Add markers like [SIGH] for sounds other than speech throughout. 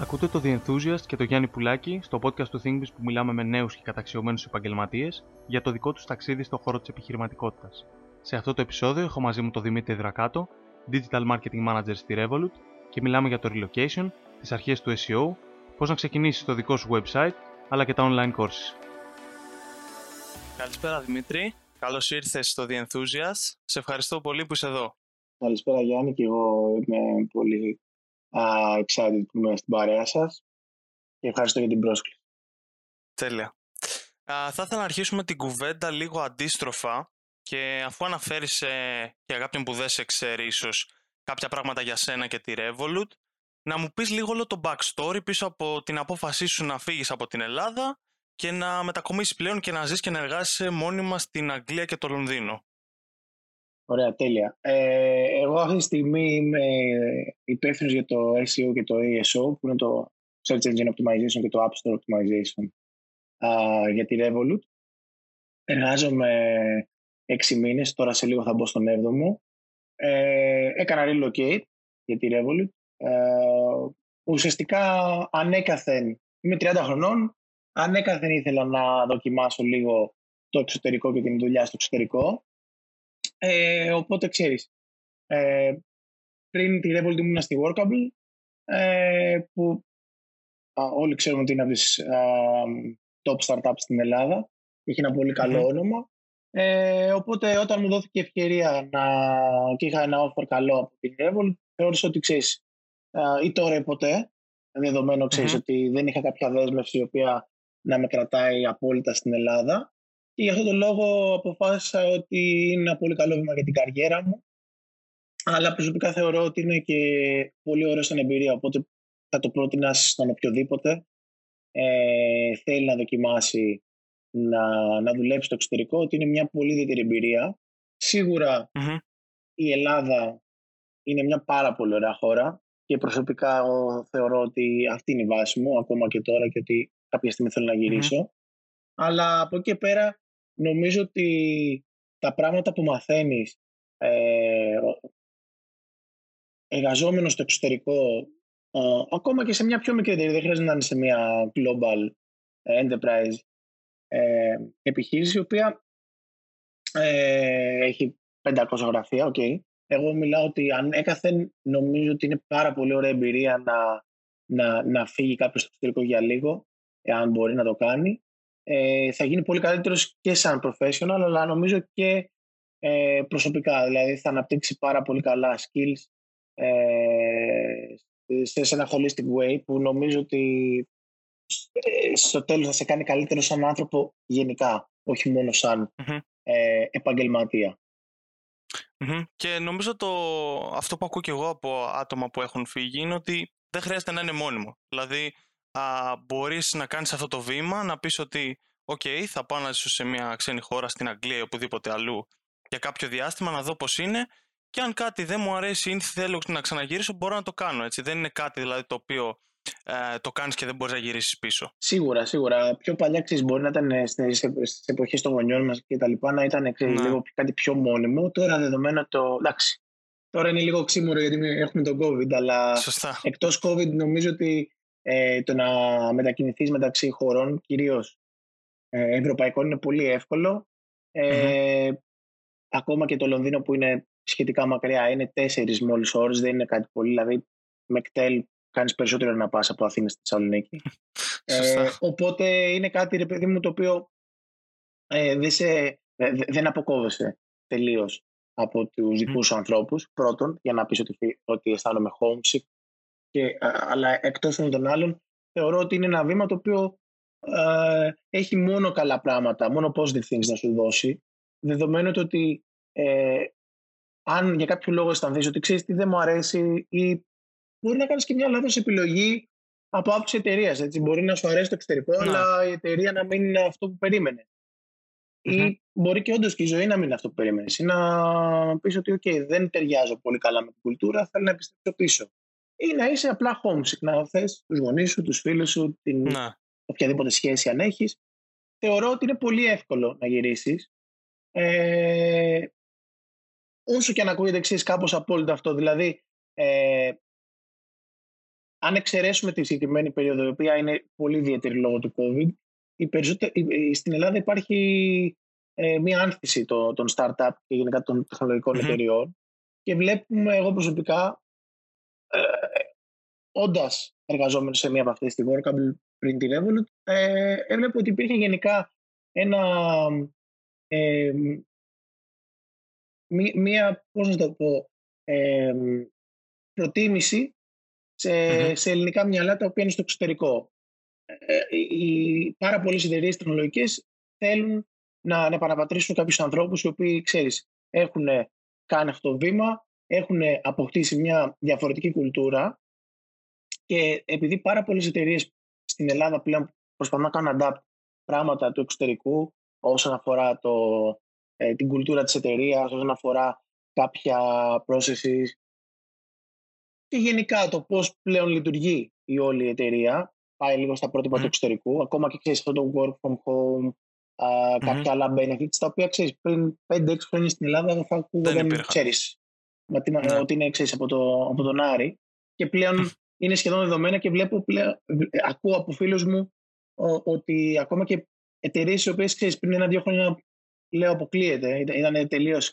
Ακούτε το The Enthusiast και το Γιάννη Πουλάκη στο podcast του ThinkBiz που μιλάμε με νέους και καταξιωμένους επαγγελματίες για το δικό τους ταξίδι στον χώρο της επιχειρηματικότητας. Σε αυτό το επεισόδιο έχω μαζί μου τον Δημήτρη Δρακάτο, Digital Marketing Manager στη Revolut και μιλάμε για το relocation, τις αρχές του SEO, πώς να ξεκινήσεις το δικό σου website, αλλά και τα online courses. Καλησπέρα Δημήτρη, καλώς ήρθες στο The Enthusiast. Σε ευχαριστώ πολύ που είσαι εδώ. Καλησπέρα Γιάννη και εγώ είμαι πολύ uh, excited που είμαι στην παρέα σας και ευχαριστώ για την πρόσκληση. Τέλεια. θα ήθελα να αρχίσουμε την κουβέντα λίγο αντίστροφα και αφού αναφέρεις ε, για κάποιον που δεν σε ξέρει ίσως κάποια πράγματα για σένα και τη Revolut, να μου πεις λίγο όλο το backstory πίσω από την απόφασή σου να φύγεις από την Ελλάδα και να μετακομίσεις πλέον και να ζεις και να εργάζεσαι μόνιμα στην Αγγλία και το Λονδίνο. Ωραία, τέλεια. Ε, εγώ αυτή τη στιγμή είμαι υπεύθυνος για το SEO και το ASO, που είναι το Search Engine Optimization και το App Store Optimization για τη Revolut. Εργάζομαι έξι μήνες, τώρα σε λίγο θα μπω στον έβδομο. Ε, έκανα relocate για τη Revolut. Ε, ουσιαστικά ανέκαθεν, είμαι 30 χρονών, ανέκαθεν ήθελα να δοκιμάσω λίγο το εξωτερικό και την δουλειά στο εξωτερικό. Ε, οπότε ξέρεις, ε, πριν τη Revolt ήμουν στη Workable, ε, που α, όλοι ξέρουμε ότι είναι από τις top startups στην Ελλάδα. Είχε ένα πολύ όνομα. Ε, οπότε όταν μου δόθηκε ευκαιρία να, και είχα ένα offer καλό από την Revolt, θεώρησα ότι ξέρεις, ή τώρα ή ποτέ, δεδομένου ότι δεν είχα κάποια δέσμευση η οποία να με κρατάει απόλυτα στην Ελλάδα. Και γι' αυτό τον λόγο αποφάσισα ότι είναι ένα πολύ καλό βήμα για την καριέρα μου. Αλλά προσωπικά θεωρώ ότι είναι και πολύ ωραίο σαν εμπειρία. Οπότε θα το πρότεινα στον οποιοδήποτε ε, θέλει να δοκιμάσει να, να δουλέψει στο εξωτερικό, ότι είναι μια πολύ ιδιαίτερη εμπειρία. η Ελλάδα είναι μια πάρα πολύ ωραία χώρα και προσωπικά θεωρώ ότι αυτή είναι η βάση μου ακόμα και τώρα και ότι κάποια στιγμή θέλω να γυρίσω. Αλλά από εκεί και πέρα νομίζω ότι τα πράγματα που μαθαίνεις ε, εργαζόμενος στο εξωτερικό ε, ακόμα και σε μια πιο μικρή εταιρεία, δεν χρειάζεται να είναι σε μια global enterprise ε, επιχείρηση η οποία ε, έχει 500 γραφεία, okay. Εγώ μιλάω ότι αν έκαθεν νομίζω ότι είναι πάρα πολύ ωραία εμπειρία να, να, να φύγει κάποιος στο εξωτερικό για λίγο, εάν μπορεί να το κάνει ε, θα γίνει πολύ καλύτερος και σαν professional, αλλά νομίζω και ε, προσωπικά. Δηλαδή θα αναπτύξει πάρα πολύ καλά skills ε, σε, ένα holistic way που νομίζω ότι ε, στο τέλος θα σε κάνει καλύτερο σαν άνθρωπο γενικά, όχι μόνο σαν ε, επαγγελματια Και νομίζω το, αυτό που ακούω και εγώ από άτομα που έχουν φύγει είναι ότι δεν χρειάζεται να είναι μόνιμο. Δηλαδή α, μπορείς να κάνεις αυτό το βήμα, να πεις ότι «ΟΚ, θα πάω να ζήσω σε μια ξένη χώρα, στην Αγγλία ή οπουδήποτε αλλού για κάποιο διάστημα, να δω πώς είναι και αν κάτι δεν μου αρέσει ή θέλω να ξαναγυρίσω, μπορώ να το κάνω. Έτσι. Δεν είναι κάτι δηλαδή το οποίο ε, το κάνεις και δεν μπορείς να γυρίσεις πίσω. Σίγουρα, σίγουρα. Πιο παλιά ξέρεις, μπορεί να ήταν στις εποχές των γονιών μας και τα λοιπά, να ήταν ξέρεις, ναι. λίγο κάτι πιο μόνιμο. Τώρα δεδομένο το... Εντάξει, Τώρα είναι λίγο ξύμορο γιατί έχουμε τον COVID, αλλά Σωστά. εκτός COVID νομίζω ότι ε, το να μετακινηθείς μεταξύ χωρών, κυρίως ε, ευρωπαϊκών, είναι πολύ εύκολο. Ε, Ακόμα και το Λονδίνο που είναι σχετικά μακριά, είναι τέσσερις μόλις ώρες, δεν είναι κάτι πολύ. Δηλαδή, με κτέλ κάνεις περισσότερο να πας από Αθήνα στη Θεσσαλονίκη. [LAUGHS] ε, οπότε είναι κάτι, ρε παιδί μου, το οποίο ε, δεν, σε, δεν αποκόβεσαι τελείως από τους δικούς σου ανθρώπους. Πρώτον, για να πεις ότι, ότι αισθάνομαι homesick και, αλλά εκτός των άλλων θεωρώ ότι είναι ένα βήμα το οποίο ε, έχει μόνο καλά πράγματα, μόνο positive things να σου δώσει δεδομένου ότι ε, αν για κάποιο λόγο αισθανθείς ότι ξέρεις τι δεν μου αρέσει ή μπορεί να κάνεις και μια λάθος επιλογή από άποψη εταιρείας. Μπορεί να σου αρέσει το εξωτερικό, ναι. αλλά η εταιρεία να μην είναι αυτό που περίμενε. Ή μπορεί και όντως και η ζωή να μην είναι αυτό που περίμενες. Ή να πεις ότι okay, δεν ταιριάζω πολύ καλά με την κουλτούρα, θέλω να επιστρέψω πίσω ή να είσαι απλά homesick, να θες τους γονείς σου, τους φίλους σου, την... Να. οποιαδήποτε σχέση αν έχεις. Θεωρώ ότι είναι πολύ εύκολο να γυρίσεις. Ε, όσο και αν ακούγεται εξής κάπως απόλυτα αυτό, δηλαδή ε, αν εξαιρέσουμε τη συγκεκριμένη περίοδο, η οποία είναι πολύ ιδιαίτερη λόγω του COVID, η στην Ελλάδα υπάρχει ε, μία άνθηση το, των startup και γενικά των τεχνολογικών mm-hmm. εταιριών και βλέπουμε εγώ προσωπικά, ε, όντας εργαζόμενος σε μία από αυτές τη Workable πριν τη Revolut, ε, έβλεπα ότι υπήρχε γενικά ένα, ε, μία, πώς να το πω, ε, προτίμηση σε, mm-hmm. σε ελληνικά μυαλά τα οποία είναι στο εξωτερικό. Ε, οι πάρα πολλέ εταιρείε τεχνολογικές θέλουν να, να επαναπατρίσουν κάποιους ανθρώπους οι οποίοι, ξέρεις, έχουν κάνει αυτό το βήμα, έχουν αποκτήσει μια διαφορετική κουλτούρα και επειδή πάρα πολλές εταιρείες στην Ελλάδα πλέον προσπαθούν να κάνουν adapt πράγματα του εξωτερικού όσον αφορά το, ε, την κουλτούρα της εταιρείας, όσον αφορά κάποια processes και γενικά το πώς πλέον λειτουργεί η όλη εταιρεία πάει λίγο στα πρότυπα του εξωτερικού. Ακόμα και ξέρεις αυτό το work from home, α, κάποια άλλα benefits, τα οποία ξέρεις πριν 5-6 χρόνια στην Ελλάδα θα ακούγονταν, ξέρεις. Ναι. Ότι είναι ξέρεις, από, το, από τον Άρη. Και πλέον είναι σχεδόν δεδομένα και βλέπω πλέον, ακούω από φίλους μου ότι ακόμα και εταιρείες οι οποίες πριν ένα-δύο χρόνια λέω αποκλείεται, ήταν τελείως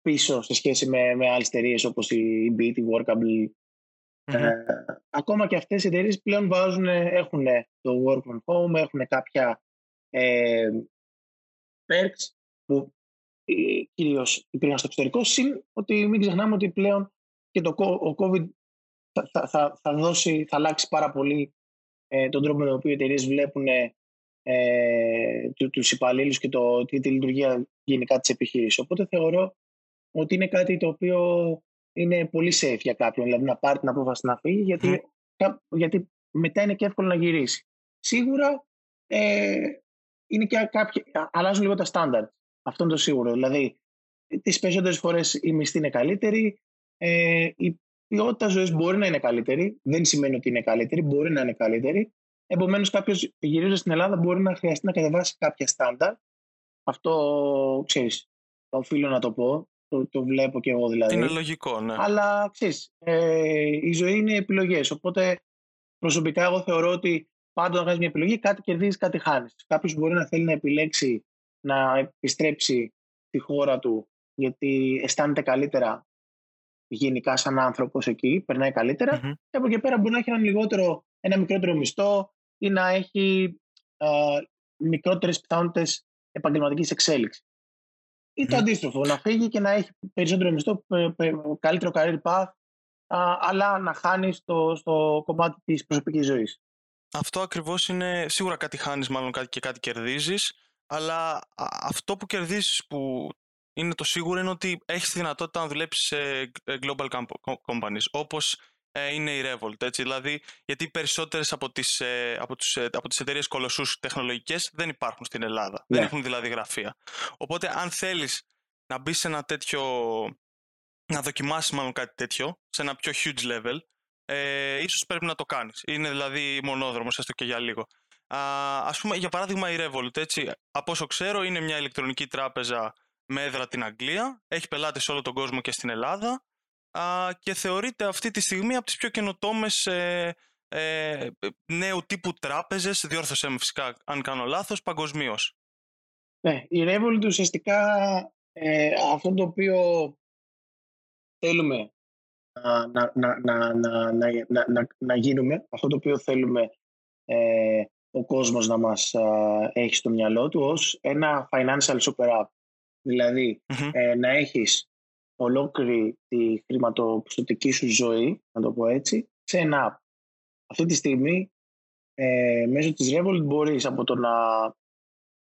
πίσω σε σχέση με, με άλλες εταιρείες όπως η Beat, η Workable. Ε, ακόμα και αυτές οι εταιρείες πλέον βάζουν, έχουν το work from home, έχουν κάποια ε, perks που ε, κυρίως υπήρχαν στο εξωτερικό, συν ότι μην ξεχνάμε ότι πλέον και το, ο COVID θα, θα, θα, δώσει, θα αλλάξει πάρα πολύ ε, τον τρόπο με τον οποίο οι εταιρείες βλέπουν ε, του, τους υπαλλήλους και το, τη, τη λειτουργία γενικά της επιχείρησης. Οπότε θεωρώ ότι είναι κάτι το οποίο είναι πολύ safe για κάποιον, δηλαδή να πάρει την απόφαση να φύγει, γιατί, γιατί μετά είναι και εύκολο να γυρίσει. Σίγουρα ε, είναι και κάποια, αλλάζουν λίγο τα στάνταρτ. Αυτό είναι το σίγουρο. Δηλαδή, τις περισσότερες φορές η μισθή είναι καλύτερη, ε, η ποιότητα ζωής μπορεί να είναι καλύτερη. Δεν σημαίνει ότι είναι καλύτερη, μπορεί να είναι καλύτερη. Επομένως, κάποιος γυρίζοντας στην Ελλάδα μπορεί να χρειαστεί να κατεβάσει κάποια στάνταρτ. Αυτό ξέρεις, οφείλω να το πω το, το βλέπω και εγώ δηλαδή. Είναι λογικό, ναι. Αλλά ξέρεις, ε, η ζωή είναι επιλογές, οπότε προσωπικά εγώ θεωρώ ότι πάντα να κάνεις μια επιλογή, κάτι κερδίζεις, κάτι χάνεις. Κάποιος μπορεί να θέλει να επιλέξει να επιστρέψει στη χώρα του γιατί αισθάνεται καλύτερα γενικά σαν άνθρωπος εκεί, περνάει καλύτερα. Mm-hmm. Και από εκεί πέρα μπορεί να έχει ένα, λιγότερο, ένα μικρότερο μισθό ή να έχει ε, μικρότερες πιθανότητες επαγγελματικής εξέλιξης. Ή το αντίστροφο, να φύγει και να έχει περισσότερο μισθό, καλύτερο career path, αλλά να χάνει στο, στο κομμάτι της προσωπικής ζωής. Αυτό ακριβώς είναι. Σίγουρα κάτι χάνεις, μάλλον κάτι και κάτι κερδίζεις. Αλλά αυτό που κερδίζεις που είναι το σίγουρο είναι ότι έχεις τη δυνατότητα να δουλέψεις σε global companies. Όπως ε, είναι η Revolt. Έτσι. Δηλαδή, γιατί οι περισσότερες από τις, ε, από, τους, ε, από τις εταιρείες κολοσσούς τεχνολογικές δεν υπάρχουν στην Ελλάδα. Δεν ναι. έχουν δηλαδή γραφεία. Οπότε αν θέλεις να μπεις σε ένα τέτοιο, να δοκιμάσεις μάλλον κάτι τέτοιο, σε ένα πιο huge level, ε, ίσως πρέπει να το κάνεις. Είναι δηλαδή μονόδρομος, έστω και για λίγο. Α, ας πούμε, για παράδειγμα η Revolut, έτσι, από όσο ξέρω, είναι μια ηλεκτρονική τράπεζα με έδρα την Αγγλία, έχει πελάτες σε όλο τον κόσμο και στην Ελλάδα α, και θεωρείται αυτή τη στιγμή από τις πιο καινοτόμες ε, ε, νέου τύπου τράπεζες, διόρθωσέ με φυσικά αν κάνω λάθος, παγκοσμίως. Ναι, η Revolut ουσιαστικά ε, αυτό το οποίο θέλουμε να, να, να, να, να, να, να γίνουμε, αυτό το οποίο θέλουμε ε, ο κόσμος να μας έχει στο μυαλό του ως ένα financial super app. Δηλαδη ε, να έχεις ολόκληρη τη χρηματοπιστωτική σου ζωή, να το πω έτσι, σε ένα app. Αυτή τη στιγμή, ε, μέσω της Revolut μπορείς από το να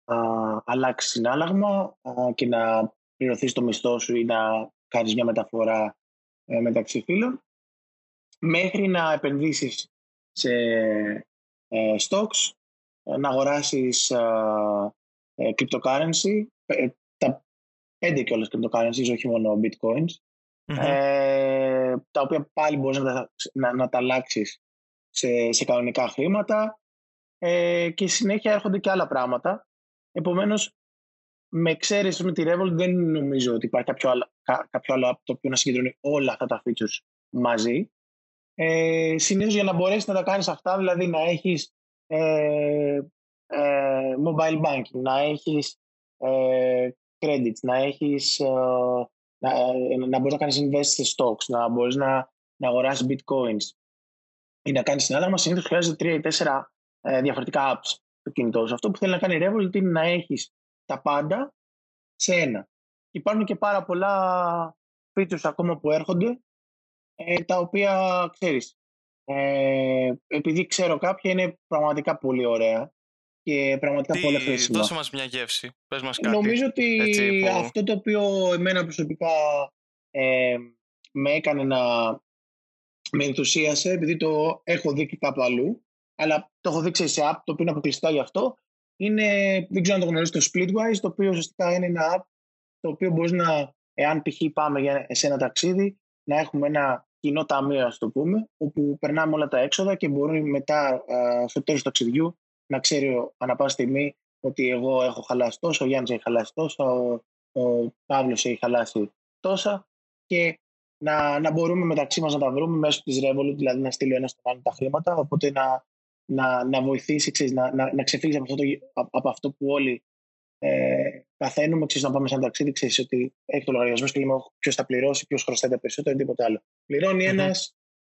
α, αλλάξεις συνάλλαγμα και να πληρωθείς το μισθό σου ή να κάνεις μια μεταφορά ε, μεταξύ φίλων, μέχρι να επενδύσεις σε ε, stocks, να αγοράσεις ε, cryptocurrency, πέντε κιόλας cryptocurrencies, όχι μόνο bitcoins, ε, τα οποία πάλι μπορείς να, να, να τα αλλάξεις σε, σε κανονικά χρήματα ε, και συνέχεια έρχονται και άλλα πράγματα. Επομένως, με εξαίρεση με τη Revolt δεν νομίζω ότι υπάρχει κάποιο άλλο, κάποιο άλλο το οποίο να συγκεντρώνει όλα αυτά τα features μαζί. Ε, συνήθως για να μπορέσεις να τα κάνεις αυτά, δηλαδή να έχεις ε, ε, mobile banking, να έχεις ε, credits, να έχεις ε, να, ε, να μπορείς να κάνεις invest σε stocks, να μπορείς να, να αγοράσεις bitcoins ή να κάνεις συνάλλαγμα, συνήθως χρειάζεται τρία ή τέσσερα ε, διαφορετικά apps το κινητό σου. Αυτό που θέλει να κάνει η Revolut είναι να έχεις τα πάντα σε ένα. Υπάρχουν και πάρα πολλά features ακόμα που έρχονται, ε, τα οποία ξέρεις, ε, επειδή ξέρω κάποια είναι πραγματικά πολύ ωραία και πραγματικά Τι, πολύ χρήσιμα. Δώσε μας μια γεύση, πες μας κάτι. Νομίζω ότι έτσι, που... αυτό το οποίο εμένα προσωπικά ε, με έκανε να με ενθουσίασε, επειδή το έχω δει και κάπου αλλού, αλλά το έχω δείξει σε app το οποίο είναι αποκλειστικά γι' αυτό, είναι, δεν ξέρω αν το γνωρίζεις, το Splitwise, το οποίο ουσιαστικά είναι ένα app το οποίο μπορείς να, εάν π.χ. πάμε για, σε ένα ταξίδι, να έχουμε ένα κοινό ταμείο, ας το πούμε, όπου περνάμε όλα τα έξοδα και μπορεί μετά, στο τέλος του ταξιδιού, να ξέρει ανά πάση στιγμή ότι εγώ έχω χαλάσει τόσο, ο Γιάννης έχει χαλάσει τόσο, ο, ο Παύλος έχει χαλάσει τόσα και να, να μπορούμε μεταξύ μας να τα βρούμε μέσω της Revolut, δηλαδή να στείλει ένας στον άλλο τα χρήματα, οπότε να, να, να βοηθήσει, ξέρεις, να, να, να ξεφύγεις από αυτό, το, από αυτό που όλοι ε, παθαίνουμε, ξέρεις, να πάμε σε ένα ταξίδι, ξέρεις ότι έχει το λογαριασμό και λέμε ποιος θα πληρώσει, ποιος χρωστάει περισσότερο ή τίποτα άλλο. Πληρώνει mm-hmm. ένας,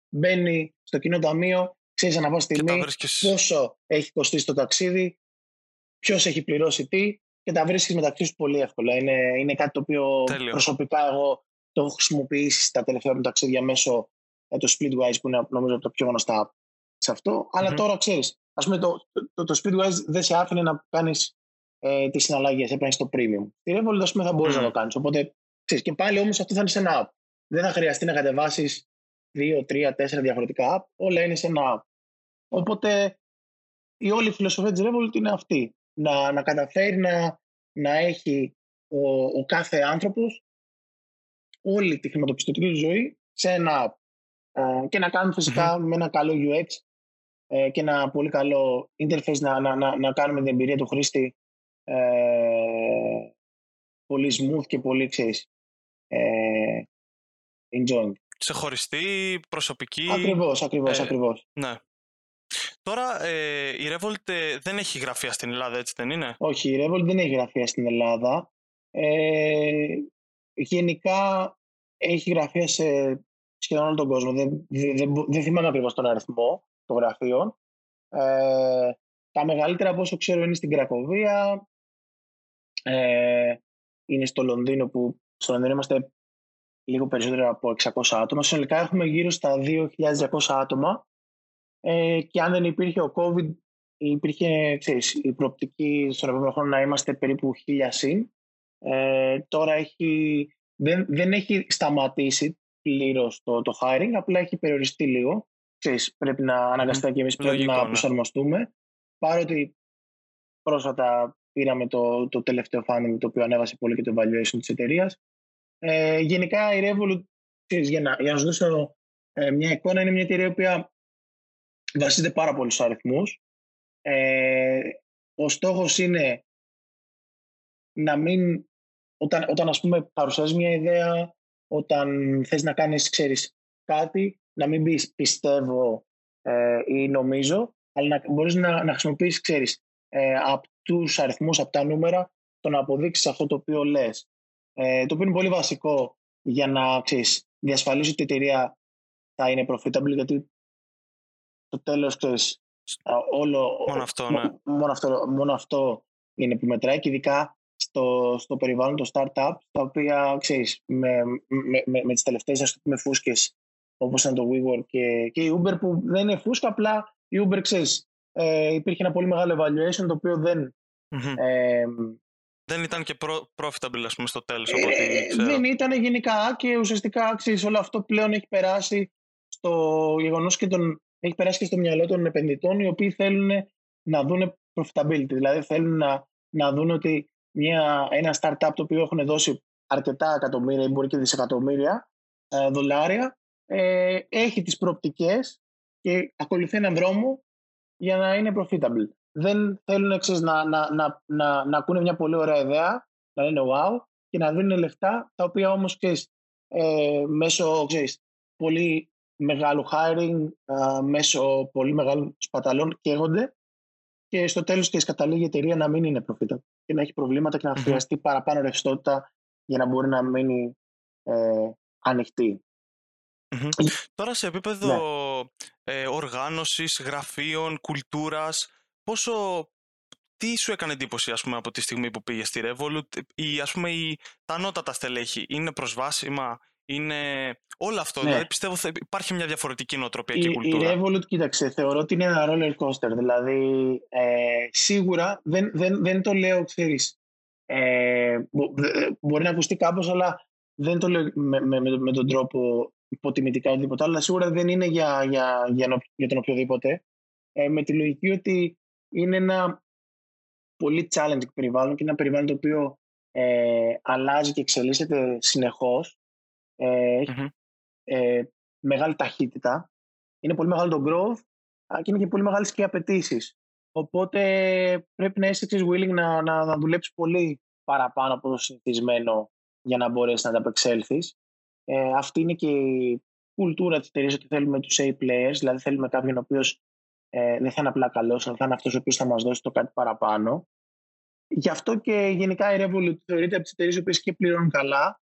μπαίνει στο κοινό ταμείο, ξέρεις ανά πάση στιγμή πόσο έχει κοστίσει το ταξίδι, ποιος έχει πληρώσει τι και τα βρίσκεις μεταξύ σου πολύ εύκολα. Είναι, είναι κάτι το οποίο Τέλειο. προσωπικά εγώ το έχω χρησιμοποιήσει τα τελευταία μου ταξίδια μέσω ε, το Splitwise που είναι νομίζω το πιο γνωστά σε αυτό. Mm-hmm. Αλλά τώρα ξέρεις, ας πούμε το, το, το, Splitwise δεν σε άφηνε να κάνεις ε, τις συναλλαγές, έπαιρνες στο premium. Τη Revolut, ας πούμε, θα μπορεί mm-hmm. να το κάνεις. Οπότε ξέρεις, και πάλι όμως αυτό θα είναι σε ένα app. Δεν θα χρειαστεί να κατεβάσεις δύο, τρία, τέσσερα διαφορετικά app. Όλα είναι σε ένα app. Οπότε η όλη φιλοσοφία της Revolut είναι αυτή. Να, να καταφέρει να, να έχει ο, ο κάθε άνθρωπος όλη τη χρηματοπιστωτική ζωή σε ένα app. Ε, και να κάνουμε με ένα καλό UX ε, και ένα πολύ καλό interface να, να, να, να κάνουμε την εμπειρία του χρήστη ε, πολύ smooth και πολύ, ξέρεις, ε, enjoying. Ξεχωριστή, προσωπική. Ακριβώς, ακριβώς, ε, ακριβώς. Ναι. Τώρα ε, η Revolt ε, δεν έχει γραφεία στην Ελλάδα, έτσι δεν είναι; Όχι, η Revolt δεν έχει γραφεία στην Ελλάδα. Ε, γενικά έχει γραφεία σε σχεδόν όλο τον κόσμο. Δεν, δεν, δεν θυμάμαι ακριβώς τον αριθμό των γραφείων. Ε, τα μεγαλύτερα από όσο ξέρω είναι στην Κρακοβία, ε, είναι στο Λονδίνο που στο Λονδίνο είμαστε λίγο περισσότερο από 600 άτομα. Συνολικά έχουμε γύρω στα 2.200 άτομα ε, και αν δεν υπήρχε ο COVID, υπήρχε ξέρεις, η προοπτική στον επόμενο χρόνο να είμαστε περίπου χίλια συν. Ε, τώρα έχει, δεν, δεν έχει σταματήσει πλήρως το, το hiring, απλά έχει περιοριστεί λίγο. Ξέρεις, πρέπει να αναγκαστικά και εμείς πρέπει να ναι. προσαρμοστούμε. Παρότι πρόσφατα πήραμε το, το τελευταίο funding το οποίο ανέβασε πολύ και το valuation της εταιρείας. Ε, γενικά η Revolut, ξέρεις, για, να, για να σου δώσω ε, μια εικόνα, είναι μια εταιρεία η οποία βασίζεται πάρα πολύ στους αριθμούς. Ε, ο στόχος είναι να μην, όταν, όταν ας πούμε παρουσιάζεις μια ιδέα, όταν θες να κάνεις, ξέρεις, κάτι, να μην πεις πιστεύω ε, ή νομίζω, αλλά να μπορείς να, να χρησιμοποιήσεις, ξέρεις, ε, από τους αριθμούς, από τα νούμερα, το να αποδείξεις αυτό το οποίο λες. Ε, το οποίο είναι πολύ βασικό για να, ξέρεις, διασφαλίσεις ότι η εταιρεία θα είναι profitable, γιατί το τέλος ξέρεις, όλο, μόνο αυτό, ναι. μόνο, αυτό, μόνο αυτό είναι που μετράει και ειδικά στο, στο περιβάλλον των startup τα οποία ξέρεις με, με, με, με τις τελευταίες ας πούμε φούσκες όπως ήταν το WeWork και, και η Uber που δεν είναι φούσκα απλά η Uber ξέρεις ε, υπήρχε ένα πολύ μεγάλο evaluation το οποίο δεν mm-hmm. ε, δεν ήταν και profitable ας πούμε στο τέλος ε, δεν ήταν γενικά και ουσιαστικά ξέρεις, όλο αυτό πλέον έχει περάσει στο γεγονός και τον έχει περάσει και στο μυαλό των επενδυτών οι οποίοι θέλουν να δουν profitability. Δηλαδή θέλουν να, να δουν ότι μια, ένα startup το οποίο έχουν δώσει αρκετά εκατομμύρια ή μπορεί και δισεκατομμύρια ε, δολάρια ε, έχει τις προοπτικές και ακολουθεί έναν δρόμο για να είναι profitable. Δεν θέλουν εξής, να, να, να, να, να ακούνε μια πολύ ωραία ιδέα, να είναι wow και να δίνουν λεφτά τα οποία όμως ξέρεις, ε, μέσω ξέρεις, πολύ μεγάλου hiring μέσω πολύ μεγάλων σπαταλών καίγονται και στο τέλος και καταλήγει η εταιρεία να μην είναι προφήτα και να έχει προβλήματα και να χρειαστεί παραπάνω ρευστότητα για να μπορεί να μείνει ε, ανοιχτή. Τώρα σε επίπεδο ναι. ε, οργάνωσης, γραφείων, κουλτούρας, πόσο, τι σου έκανε εντύπωση ας πούμε, από τη στιγμή που πήγες στη Revolut; Ή ας πούμε η, τα ανώτατα στελέχη είναι προσβάσιμα, είναι όλο αυτό. Ναι. Δηλαδή πιστεύω ότι υπάρχει μια διαφορετική νοοτροπία και κουλτούρα. Η Revolut, κοίταξε, θεωρώ ότι είναι ένα roller coaster. Δηλαδή, ε, σίγουρα δεν, δεν, δεν το λέω, ξέρεις, ε, μπορεί να ακουστεί κάπως, αλλά δεν το λέω με, με, με τον τρόπο υποτιμητικά οτιδήποτε άλλο, αλλά σίγουρα δεν είναι για, για, για, για τον οποιοδήποτε. Ε, με τη λογική ότι είναι ένα πολύ challenging περιβάλλον και ένα περιβάλλον το οποίο ε, αλλάζει και εξελίσσεται συνεχώς. Ε, ε, μεγάλη ταχύτητα. Είναι πολύ μεγάλο το growth και είναι και πολύ μεγάλες και απαιτήσεις. Οπότε πρέπει να είσαι willing να, να, να δουλέψεις πολύ παραπάνω από το συνηθισμένο για να μπορέσεις να ανταπεξέλθεις. Ε, αυτή είναι και η κουλτούρα της εταιρείας ότι θέλουμε τους A players, δηλαδή θέλουμε κάποιον ο οποίος ε, δεν θα είναι απλά καλός, αλλά θα είναι αυτός ο οποίος θα μας δώσει το κάτι παραπάνω. Γι' αυτό και γενικά η Revolut θεωρείται από τις εταιρείες που και πληρώνουν καλά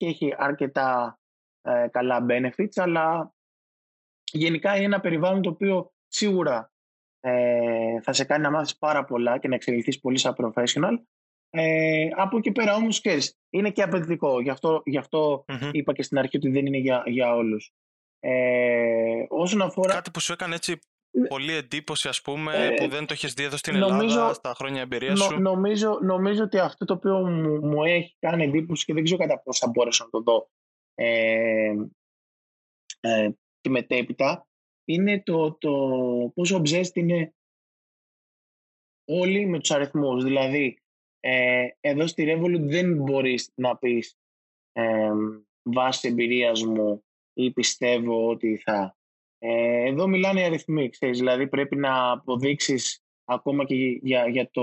και έχει αρκετά ε, καλά benefits, αλλά γενικά είναι ένα περιβάλλον το οποίο σίγουρα ε, θα σε κάνει να μάθεις πάρα πολλά και να εξελιχθείς πολύ σαν professional, ε, από εκεί πέρα όμως είναι και απαιτητικό. Γι' αυτό, γι αυτό είπα και στην αρχή ότι δεν είναι για, για όλους. Ε, όσον αφορά... Κάτι που σου έκανε έτσι ναι. Πολύ εντύπωση ας πούμε ε, που δεν το έχεις δει εδώ στην Ελλάδα στα χρόνια εμπειρίας σου. νομίζω, νομίζω ότι αυτό το οποίο μου, μου έχει κάνει εντύπωση και δεν ξέρω κατά πώς θα μπορέσω να το δω ε, ε, και μετέπειτα είναι το, το πόσο obsessed είναι όλοι με τους αριθμούς. Δηλαδή, ε, εδώ στη Revolut δεν μπορείς να πεις ε, βάσει εμπειρίας μου ή πιστεύω ότι θα. Ε, εδώ μιλάνε οι αριθμοί, ξέρεις, δηλαδή πρέπει να αποδείξεις ακόμα και για, για το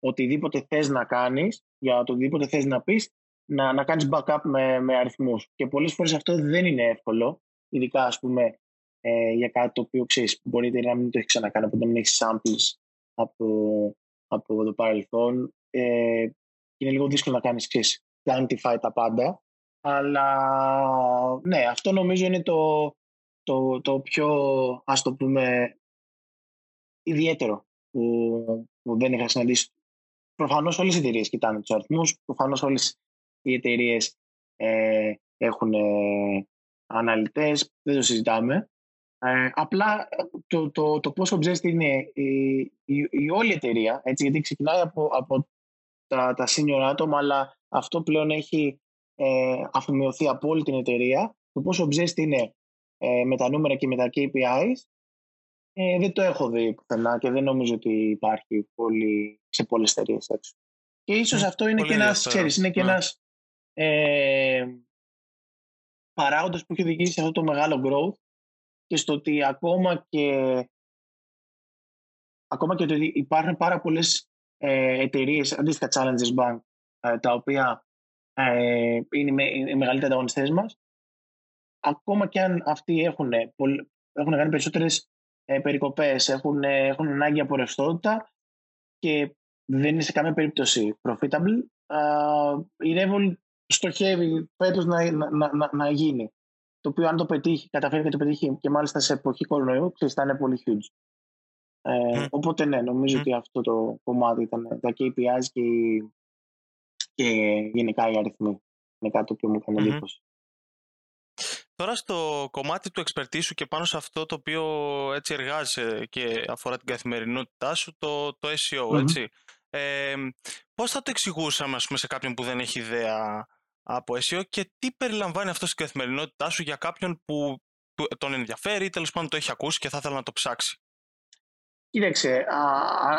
οτιδήποτε θες να κάνεις, για το οτιδήποτε θες να πεις, να, να κάνεις backup με, με αριθμούς. Και πολλές φορές αυτό δεν είναι εύκολο, ειδικά ας πούμε ε, για κάτι το οποίο ξέρεις, μπορείτε να μην το έχεις ξανακάνει, οπότε να μην έχεις samples από, από το παρελθόν ε, είναι λίγο δύσκολο να κάνεις ξέρεις, quantify τα πάντα. Αλλά ναι, αυτό νομίζω είναι το, το, το πιο, ας το πούμε, ιδιαίτερο που, που δεν είχα συναντήσει. Προφανώς όλες οι εταιρείες κοιτάνε τους αριθμούς, προφανώς όλες οι εταιρείες ε, έχουν ε, αναλυτές, δεν το συζητάμε. Ε, απλά το, το, το πόσο obsessed είναι η, η, η, όλη εταιρεία, έτσι, γιατί ξεκινάει από, από τα, τα senior άτομα, αλλά αυτό πλέον έχει ε, αφημιωθεί από όλη την εταιρεία. Το πόσο obsessed είναι ε, με τα νούμερα και με τα KPIs, ε, δεν το έχω δει πουθενά και δεν νομίζω ότι υπάρχει πολύ, σε πολλές εταιρείες έξω. Και ίσως mm, αυτό είναι και ένας, ξέρεις, είναι και ναι. ένας ε, παράγοντας που έχει οδηγήσει σε αυτό το μεγάλο growth και στο ότι ακόμα και ακόμα και ότι υπάρχουν πάρα πολλές ε, εταιρείες, αντίστοιχα Challengers Bank, ε, τα οποία ε, είναι οι μεγαλύτεροι ανταγωνιστές μας, ακόμα και αν αυτοί έχουν, έχουν κάνει περισσότερες ε, περικοπές, έχουν, ε, έχουν ανάγκη από ρευστότητα και δεν είναι σε καμία περίπτωση profitable, η Revolt στοχεύει φέτος να, να, να, να, γίνει. Το οποίο αν το πετύχει, καταφέρει και το πετύχει και μάλιστα σε εποχή κορονοϊού, ξέρεις, θα είναι πολύ huge. Ε, οπότε ναι, νομίζω ότι αυτό το κομμάτι ήταν τα KPIs και, και γενικά οι αριθμοί. Είναι κάτι που μου έκανε εντύπωση. Τώρα στο κομμάτι του expertise σου και πάνω σε αυτό το οποίο έτσι εργάζεσαι και αφορά την καθημερινότητά σου, το, το SEO, έτσι. Ε, πώς θα το εξηγούσαμε ας πούμε, σε κάποιον που δεν έχει ιδέα από SEO και τι περιλαμβάνει αυτό στην καθημερινότητά σου για κάποιον που τον ενδιαφέρει ή τέλος πάντων το έχει ακούσει και θα ήθελα να το ψάξει; Κοίταξε,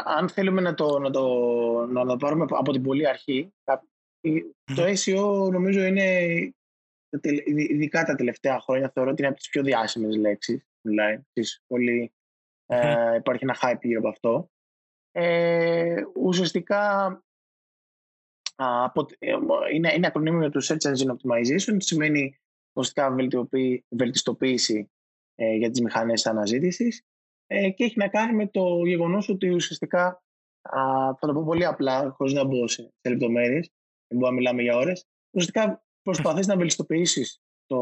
αν θέλουμε να το, να, το, να το πάρουμε από την πολύ αρχή, το SEO νομίζω είναι, ειδικά τα τελευταία χρόνια, θεωρώ ότι είναι από τις πιο διάσημες λέξεις online. Πολύ, ε, υπάρχει ένα hype γύρω από αυτό. Ε, ουσιαστικά από, ε, είναι, είναι ακρονίμιο τους Search Engine Optimization, σημαίνει ουσιαστικά βελτιστοποίηση ε, για τις μηχανές αναζήτησης ε, και έχει να κάνει με το γεγονός ότι ουσιαστικά α, θα το πω πολύ απλά, χωρίς να μπω σε, σε λεπτομέρειες, δεν μπορούμε να μιλάμε για ώρες, ουσιαστικά προσπαθείς να βελτιστοποιήσεις το,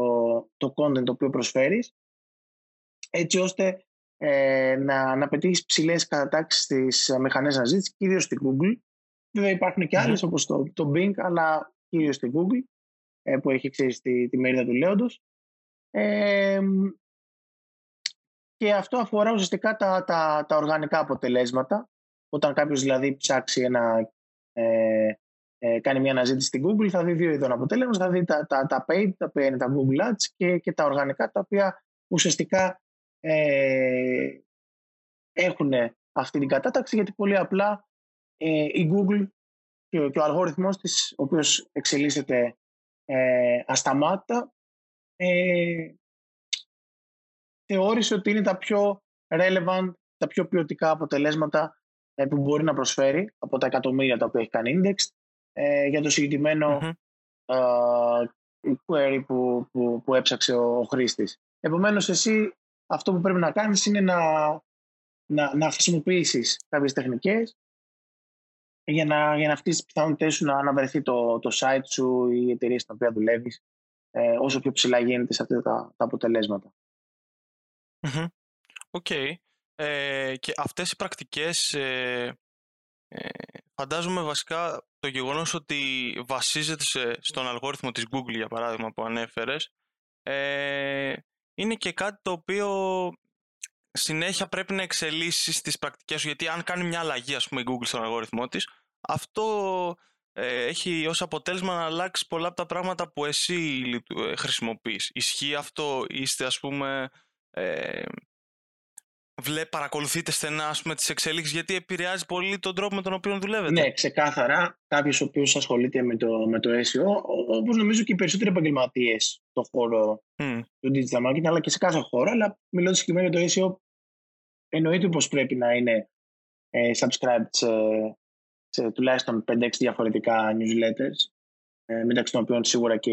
το content το οποίο προσφέρεις έτσι ώστε ε, να, να πετύχεις ψηλές κατατάξεις στις μηχανές αναζήτηση, κυρίως στη Google. Βέβαια υπάρχουν και άλλες όπως το, το Bing, αλλά κυρίως στη Google, ε, που έχει ξέρεις τη, τη μερίδα του λέοντος. Ε, και αυτό αφορά ουσιαστικά τα, τα, τα οργανικά αποτελέσματα. Όταν κάποιος δηλαδή ψάξει ένα, ε, ε, κάνει μια αναζήτηση στην Google, θα δει δύο ειδών αποτέλεσμα. Θα δει τα, τα, τα paid, τα οποία είναι τα Google Ads και, και τα οργανικά, τα οποία ουσιαστικά ε, έχουν αυτή την κατάταξη γιατί πολύ απλά ε, η Google και, ο, και ο αλγόριθμος της, ο οποίος εξελίσσεται ε, ασταμάτητα, ε, θεώρησε ότι είναι τα πιο relevant, τα πιο ποιοτικά αποτελέσματα ε, που μπορεί να προσφέρει από τα εκατομμύρια τα οποία έχει κάνει index ε, για το συγκεκριμένο mm-hmm. query που, που, που έψαξε ο, ο χρήστης. Επομένως, εσύ αυτό που πρέπει να κάνεις είναι να, να, να χρησιμοποιήσεις κάποιες τεχνικές για να, για να αυτές τις πιθανότητες σου να, να βρεθεί το, το site σου ή η εταιρεία στην οποία δουλεύεις ε, όσο πιο ψηλά γίνεται σε αυτά τα, τα αποτελέσματα. OK. Okay. Ε, και αυτές οι πρακτικές ε, ε, φαντάζομαι βασικά το γεγονός ότι βασίζεται σε, στον αλγόριθμο της Google για παράδειγμα που ανέφερες ε, είναι και κάτι το οποίο συνέχεια πρέπει να εξελίσσει τις πρακτικές σου, γιατί αν κάνει μια αλλαγή, ας πούμε, η Google στον αλγόριθμό της, αυτό ε, έχει ως αποτέλεσμα να αλλάξει πολλά από τα πράγματα που εσύ ε, χρησιμοποιείς. Ισχύει αυτό, είστε, ας πούμε, ε, βλέ, παρακολουθείτε στενά ας πούμε, τις εξελίξεις γιατί επηρεάζει πολύ τον τρόπο με τον οποίο δουλεύετε. Ναι, ξεκάθαρα. Κάποιος ο οποίος ασχολείται με το, με το SEO, όπως νομίζω και οι περισσότεροι επαγγελματίες στον χώρο του digital marketing, αλλά και σε κάθε χώρο, αλλά μιλώντας συγκεκριμένα για το SEO, εννοείται πως πρέπει να είναι ε, subscribed σε, σε τουλάχιστον 5-6 διαφορετικά newsletters, ε, μεταξύ των οποίων σίγουρα και,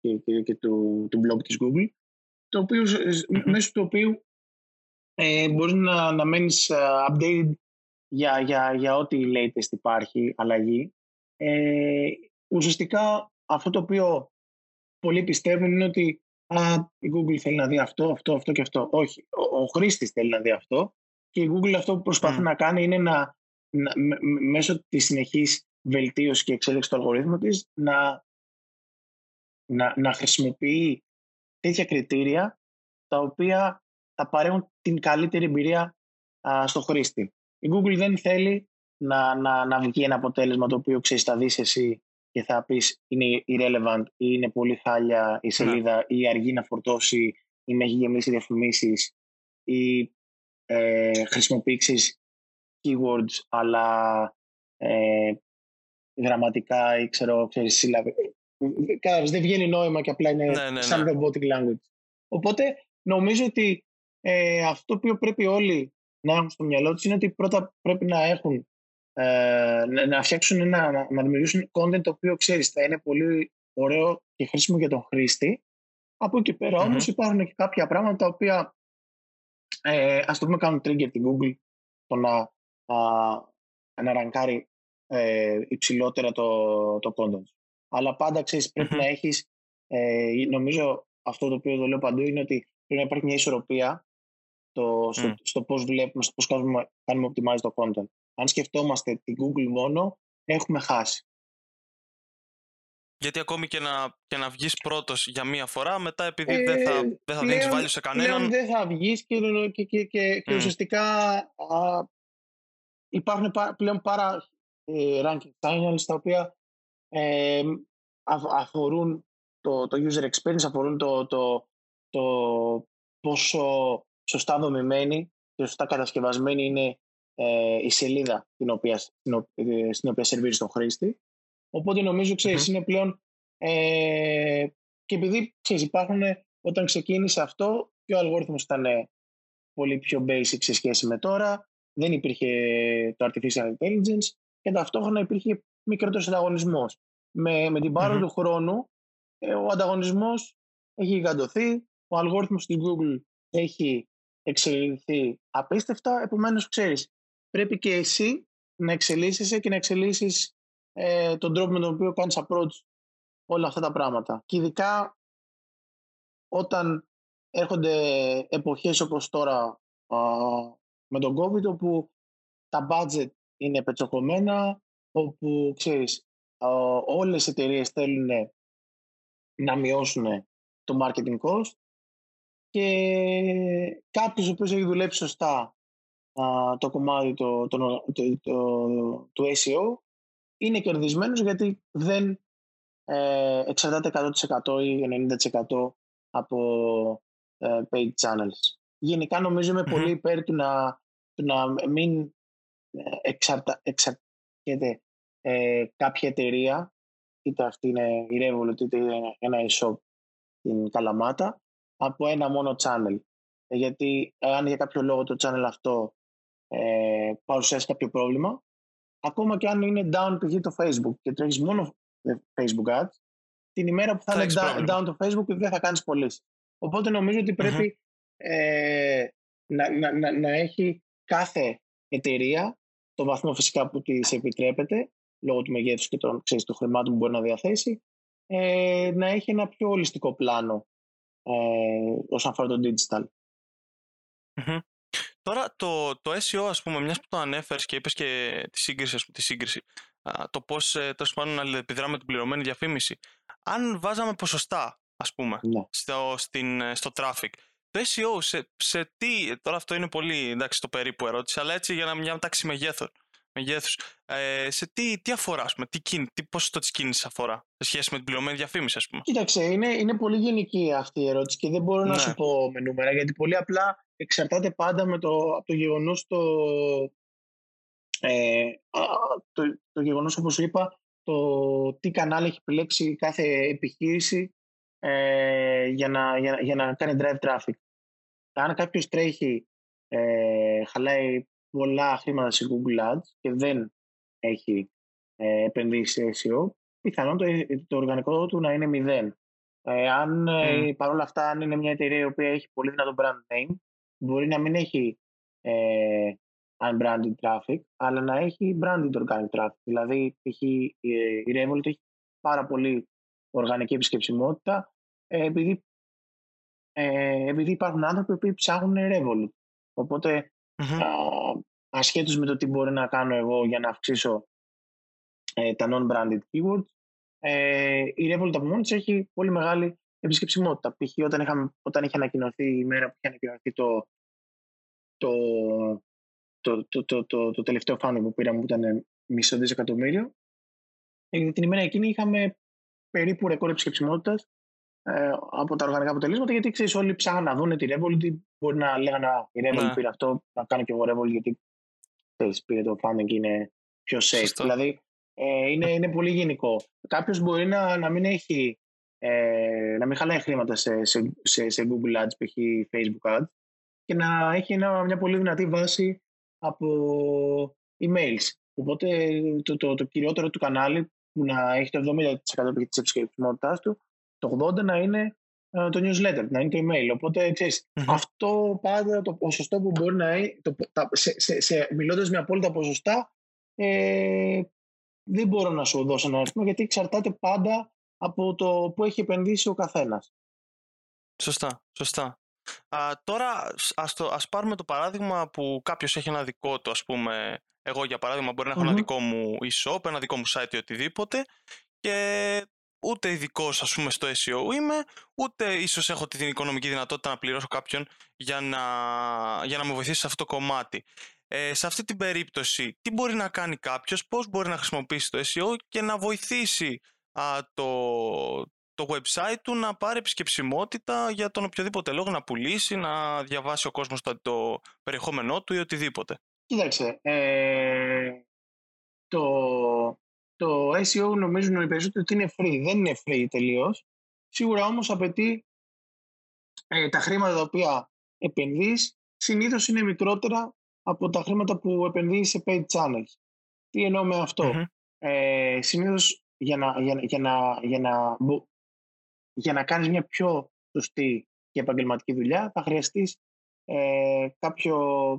και, και, και του, του blog της Google, το οποίο, μέσω του οποίου ε, μπορείς να, να μένεις ε, updated για, για, για ό,τι latest υπάρχει αλλαγή. Ε, ουσιαστικά αυτό το οποίο πολλοί πιστεύουν είναι ότι α, η Google θέλει να δει αυτό, αυτό, αυτό και αυτό. Όχι, ο, ο χρήστης θέλει να δει αυτό και η Google αυτό που προσπαθεί να κάνει είναι να, να μέσω της συνεχής βελτίωσης και εξέλιξης του αλγορίθμου της να, να, να χρησιμοποιεί τέτοια κριτήρια τα οποία θα παρέχουν την καλύτερη εμπειρία α, στο χρήστη. Η Google δεν θέλει να, να, να βγει ένα αποτέλεσμα το οποίο ξέρεις, θα δεις εσύ και θα πεις είναι irrelevant ή είναι πολύ χάλια η ναι. σελίδα ή αργεί να φορτώσει ή με έχει γεμίσει διαφημίσεις ή ε, χρησιμοποιήσεις keywords αλλά ε, γραμματικά ή ξέρω, ξέρεις, σύλλαβε. δεν βγαίνει νόημα και απλά είναι ναι, ναι, σαν ναι. robotic language. Οπότε νομίζω ότι ε, αυτό που πρέπει όλοι να έχουν στο μυαλό τους είναι ότι πρώτα πρέπει να έχουν ε, να φτιάξουν ένα, να, να δημιουργήσουν content το οποίο ξέρεις θα είναι πολύ ωραίο και χρήσιμο για τον χρήστη. Από εκεί πέρα mm-hmm. όμως υπάρχουν και κάποια πράγματα τα οποία ε, ας το πούμε κάνουν trigger την Google το να, α, να ραγκάρει ε, υψηλότερα το, το content. Αλλά πάντα ξέρεις πρέπει να έχεις ε, νομίζω αυτό το οποίο το λέω παντού είναι ότι πρέπει να υπάρχει μια ισορροπία το, στο, mm. στο πώς βλέπουμε, στο πώς κάνουμε, κάνουμε optimize το content. Αν σκεφτόμαστε την Google μόνο, έχουμε χάσει. Γιατί ακόμη και να, και να βγεις πρώτος για μία φορά, μετά επειδή ε, δεν θα, δεν θα δίνεις value σε κανέναν... δεν θα βγεις και, και, και, και, και ουσιαστικά α, υπάρχουν πλέον πάρα ε, ranking channels τα οποία ε, αφορούν το, το user experience, αφορούν το, το, το πόσο σωστά δομημένη και σωστά κατασκευασμένη είναι ε, η σελίδα την οποία, στην, ε, στην οποία σερβίρεις στον χρήστη. Οπότε νομίζω, ξέρεις, είναι πλέον... Ε, και επειδή, ξέρεις, υπάρχουν, όταν ξεκίνησε αυτό, και ο αλγόριθμος ήταν πολύ πιο basic σε σχέση με τώρα, δεν υπήρχε το artificial intelligence και ταυτόχρονα υπήρχε μικρότερος ανταγωνισμός. Με, με την παρα του χρόνου, ε, ο ανταγωνισμός έχει γιγαντωθεί, ο αλγόριθμος της Google έχει εξελιχθεί απίστευτα, επομένως ξέρεις, πρέπει και εσύ να εξελίσσεσαι και να εξελίσσεις ε, τον τρόπο με τον οποίο κάνεις approach όλα αυτά τα πράγματα. Και ειδικά όταν έρχονται εποχές όπως τώρα με τον COVID όπου τα budget είναι πετσοκομμένα, όπου ξέρεις, όλες οι εταιρείες θέλουν να μειώσουν το marketing cost και κάποιος ο οποίος έχει δουλέψει σωστά το κομμάτι το, το, το, του SEO είναι κερδισμένος γιατί δεν ε, εξαρτάται 100% ή 90% από ε, paid channels. Γενικά νομίζω είμαι πολύ υπέρ του να, του να μην ε, εξαρτα, εξαρτάται ε, κάποια εταιρεία, είτε αυτή είναι η Revolut είτε είναι ένα e-shop στην Καλαμάτα, από ένα μόνο channel. Ε, γιατί αν για κάποιο λόγο το channel αυτό ε, παρουσιάσει κάποιο πρόβλημα, ακόμα και αν είναι down π.χ. το Facebook και τρέχεις μόνο Facebook ads, την ημέρα που θα, είναι down, down, το Facebook δεν θα κάνεις πωλήσεις. Οπότε νομίζω ότι πρεπει ε, να, να, να, να, έχει κάθε εταιρεία το βαθμό φυσικά που τη επιτρέπεται λόγω του μεγέθους και των, ξέρεις, των χρημάτων που μπορεί να διαθέσει ε, να έχει ένα πιο ολιστικό πλάνο ε, όσον αφορά το digital. Τώρα το, το SEO, ας πούμε, μιας που το ανέφερες και είπες και τη σύγκριση, πούμε, τη σύγκριση το πώς ε, τέλος πάντων αλληλεπιδράμε την πληρωμένη διαφήμιση. Αν βάζαμε ποσοστά, ας πούμε, ναι. στο, στην, ε, στο traffic, το SEO σε, σε τι, τώρα αυτό είναι πολύ εντάξει το περίπου ερώτηση, αλλά έτσι για να μια τάξη μεγέθου, μεγέθους, ε, σε τι, τι αφορά, πούμε, τι, τι ποσοστό της κίνησης αφορά, σε σχέση με την πληρωμένη διαφήμιση, ας πούμε. Κοίταξε, είναι, είναι πολύ γενική αυτή η ερώτηση και δεν μπορώ να ναι. σου πω με νούμερα, γιατί πολύ απλά εξαρτάται πάντα με το, από το γεγονός το, ε, το, το γεγονός όπως είπα το τι κανάλι έχει επιλέξει κάθε επιχείρηση ε, για, να, για, για, να κάνει drive traffic. Αν κάποιος τρέχει, ε, χαλάει πολλά χρήματα σε Google Ads και δεν έχει ε, επενδύσει σε SEO, πιθανόν το, το οργανικό του να είναι μηδέν. Ε, αν mm. παρόλα αυτά, αν είναι μια εταιρεία η οποία έχει πολύ δυνατό brand name, μπορεί να μην έχει ε, unbranded traffic, αλλά να έχει branded organic traffic. Δηλαδή, έχει, η Revolut έχει πάρα πολύ οργανική επισκεψιμότητα, ε, επειδή, ε, επειδή υπάρχουν άνθρωποι που ψάχνουν Revolut. Οπότε, mm-hmm. ασχέτως με το τι μπορεί να κάνω εγώ για να αυξήσω ε, τα non-branded keywords, ε, η Revolut από μόνη έχει πολύ μεγάλη επισκεψιμότητα. Π.χ. όταν, είχαμε, όταν είχε ανακοινωθεί η μέρα που είχε ανακοινωθεί το, το, το, το, το, το, το τελευταίο φάνο που πήραμε που ήταν μισό δισεκατομμύριο. Ε, την ημέρα εκείνη είχαμε περίπου ρεκόρ επισκεψιμότητας ε, από τα οργανικά αποτελέσματα γιατί ξέρεις, όλοι ψάχναν να δουν τη Revolut. Μπορεί να λέγανε η Revolut ναι. πήρε αυτό, να κάνω και εγώ Revolut γιατί ξέρεις, πήρε το funding και είναι πιο safe. Δηλαδή ε, είναι, είναι πολύ γενικό. Κάποιος μπορεί να, να μην έχει ε, να μην χαλάει χρήματα σε, σε, σε, σε Google Ads, π.χ. Facebook Ads και να έχει ένα, μια πολύ δυνατή βάση από emails. Οπότε το, το, το κυριότερο του κανάλι που να έχει το 70% της επισκεψιμότητά του, το 80% να είναι ε, το newsletter, να είναι το email. Οπότε ξέρεις, αυτό πάντα το ποσοστό που μπορεί να είναι, το, τα, σε, σε, σε, μιλώντας με απόλυτα ποσοστά, ε, δεν μπορώ να σου δώσω ένα αριθμό γιατί εξαρτάται πάντα από το που έχει επενδύσει ο καθένας. Σωστά, σωστά. Α, τώρα ας, το, ας πάρουμε το παράδειγμα που κάποιος έχει ένα δικό του, ας πούμε, εγώ για παράδειγμα μπορεί να εχω ένα δικό μου e-shop, ένα δικό μου site ή οτιδήποτε και ούτε ειδικός ας πούμε στο SEO είμαι, ούτε ίσως έχω την οικονομική δυνατότητα να πληρώσω κάποιον για να, για να με βοηθήσει σε αυτό το κομμάτι. Ε, σε αυτή την περίπτωση, τι μπορεί να κάνει κάποιος, πώς μπορεί να χρησιμοποιήσει το SEO και να βοηθήσει α, το, το website του να πάρει επισκεψιμότητα για τον οποιοδήποτε λόγο να πουλήσει, να διαβάσει ο κόσμος το, το περιεχόμενό του ή οτιδήποτε. Κοίταξε, ε, το, το SEO νομίζουν οι περισσότεροι ότι είναι free. Δεν είναι free τελείως. Σίγουρα όμως απαιτεί ε, τα χρήματα τα οποία επενδύεις συνήθως είναι μικρότερα από τα χρήματα που επενδύεις σε paid channels. Τι εννοώ με αυτό; Mm-hmm. Ε, συνήθως για να, για, για, να, για, να, για να κάνεις μια πιο σωστή και επαγγελματική δουλειά, θα χρειαστείς ε, κάποιο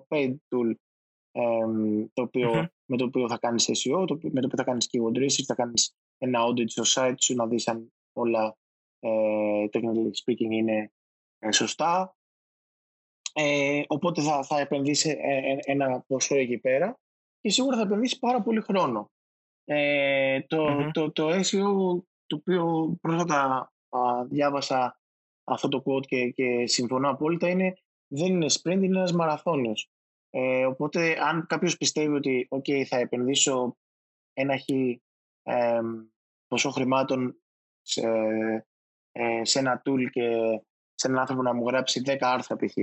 paid tool το οποιο με το οποίο θα κάνεις SEO, το, με το οποίο θα κάνεις keyword research, θα κάνεις ένα audit στο site σου, να δεις αν όλα ε, technically speaking είναι ε, σωστά. Ε, οπότε θα, θα επενδύσει ε, ένα ποσό εκεί πέρα και σίγουρα θα επενδύσει πάρα πολύ χρόνο. Ε, το, το, το SEO το οποίο πρόσφατα διάβασα αυτό το quote και, και συμφωνώ απόλυτα είναι δεν είναι sprint, είναι ένας μαραθώνιος. Ε, οπότε αν κάποιος πιστεύει ότι okay, θα επενδύσω ένα χι ε, ποσό χρημάτων σε, ε, σε ένα tool και σε έναν άνθρωπο να μου γράψει 10 άρθρα π.χ.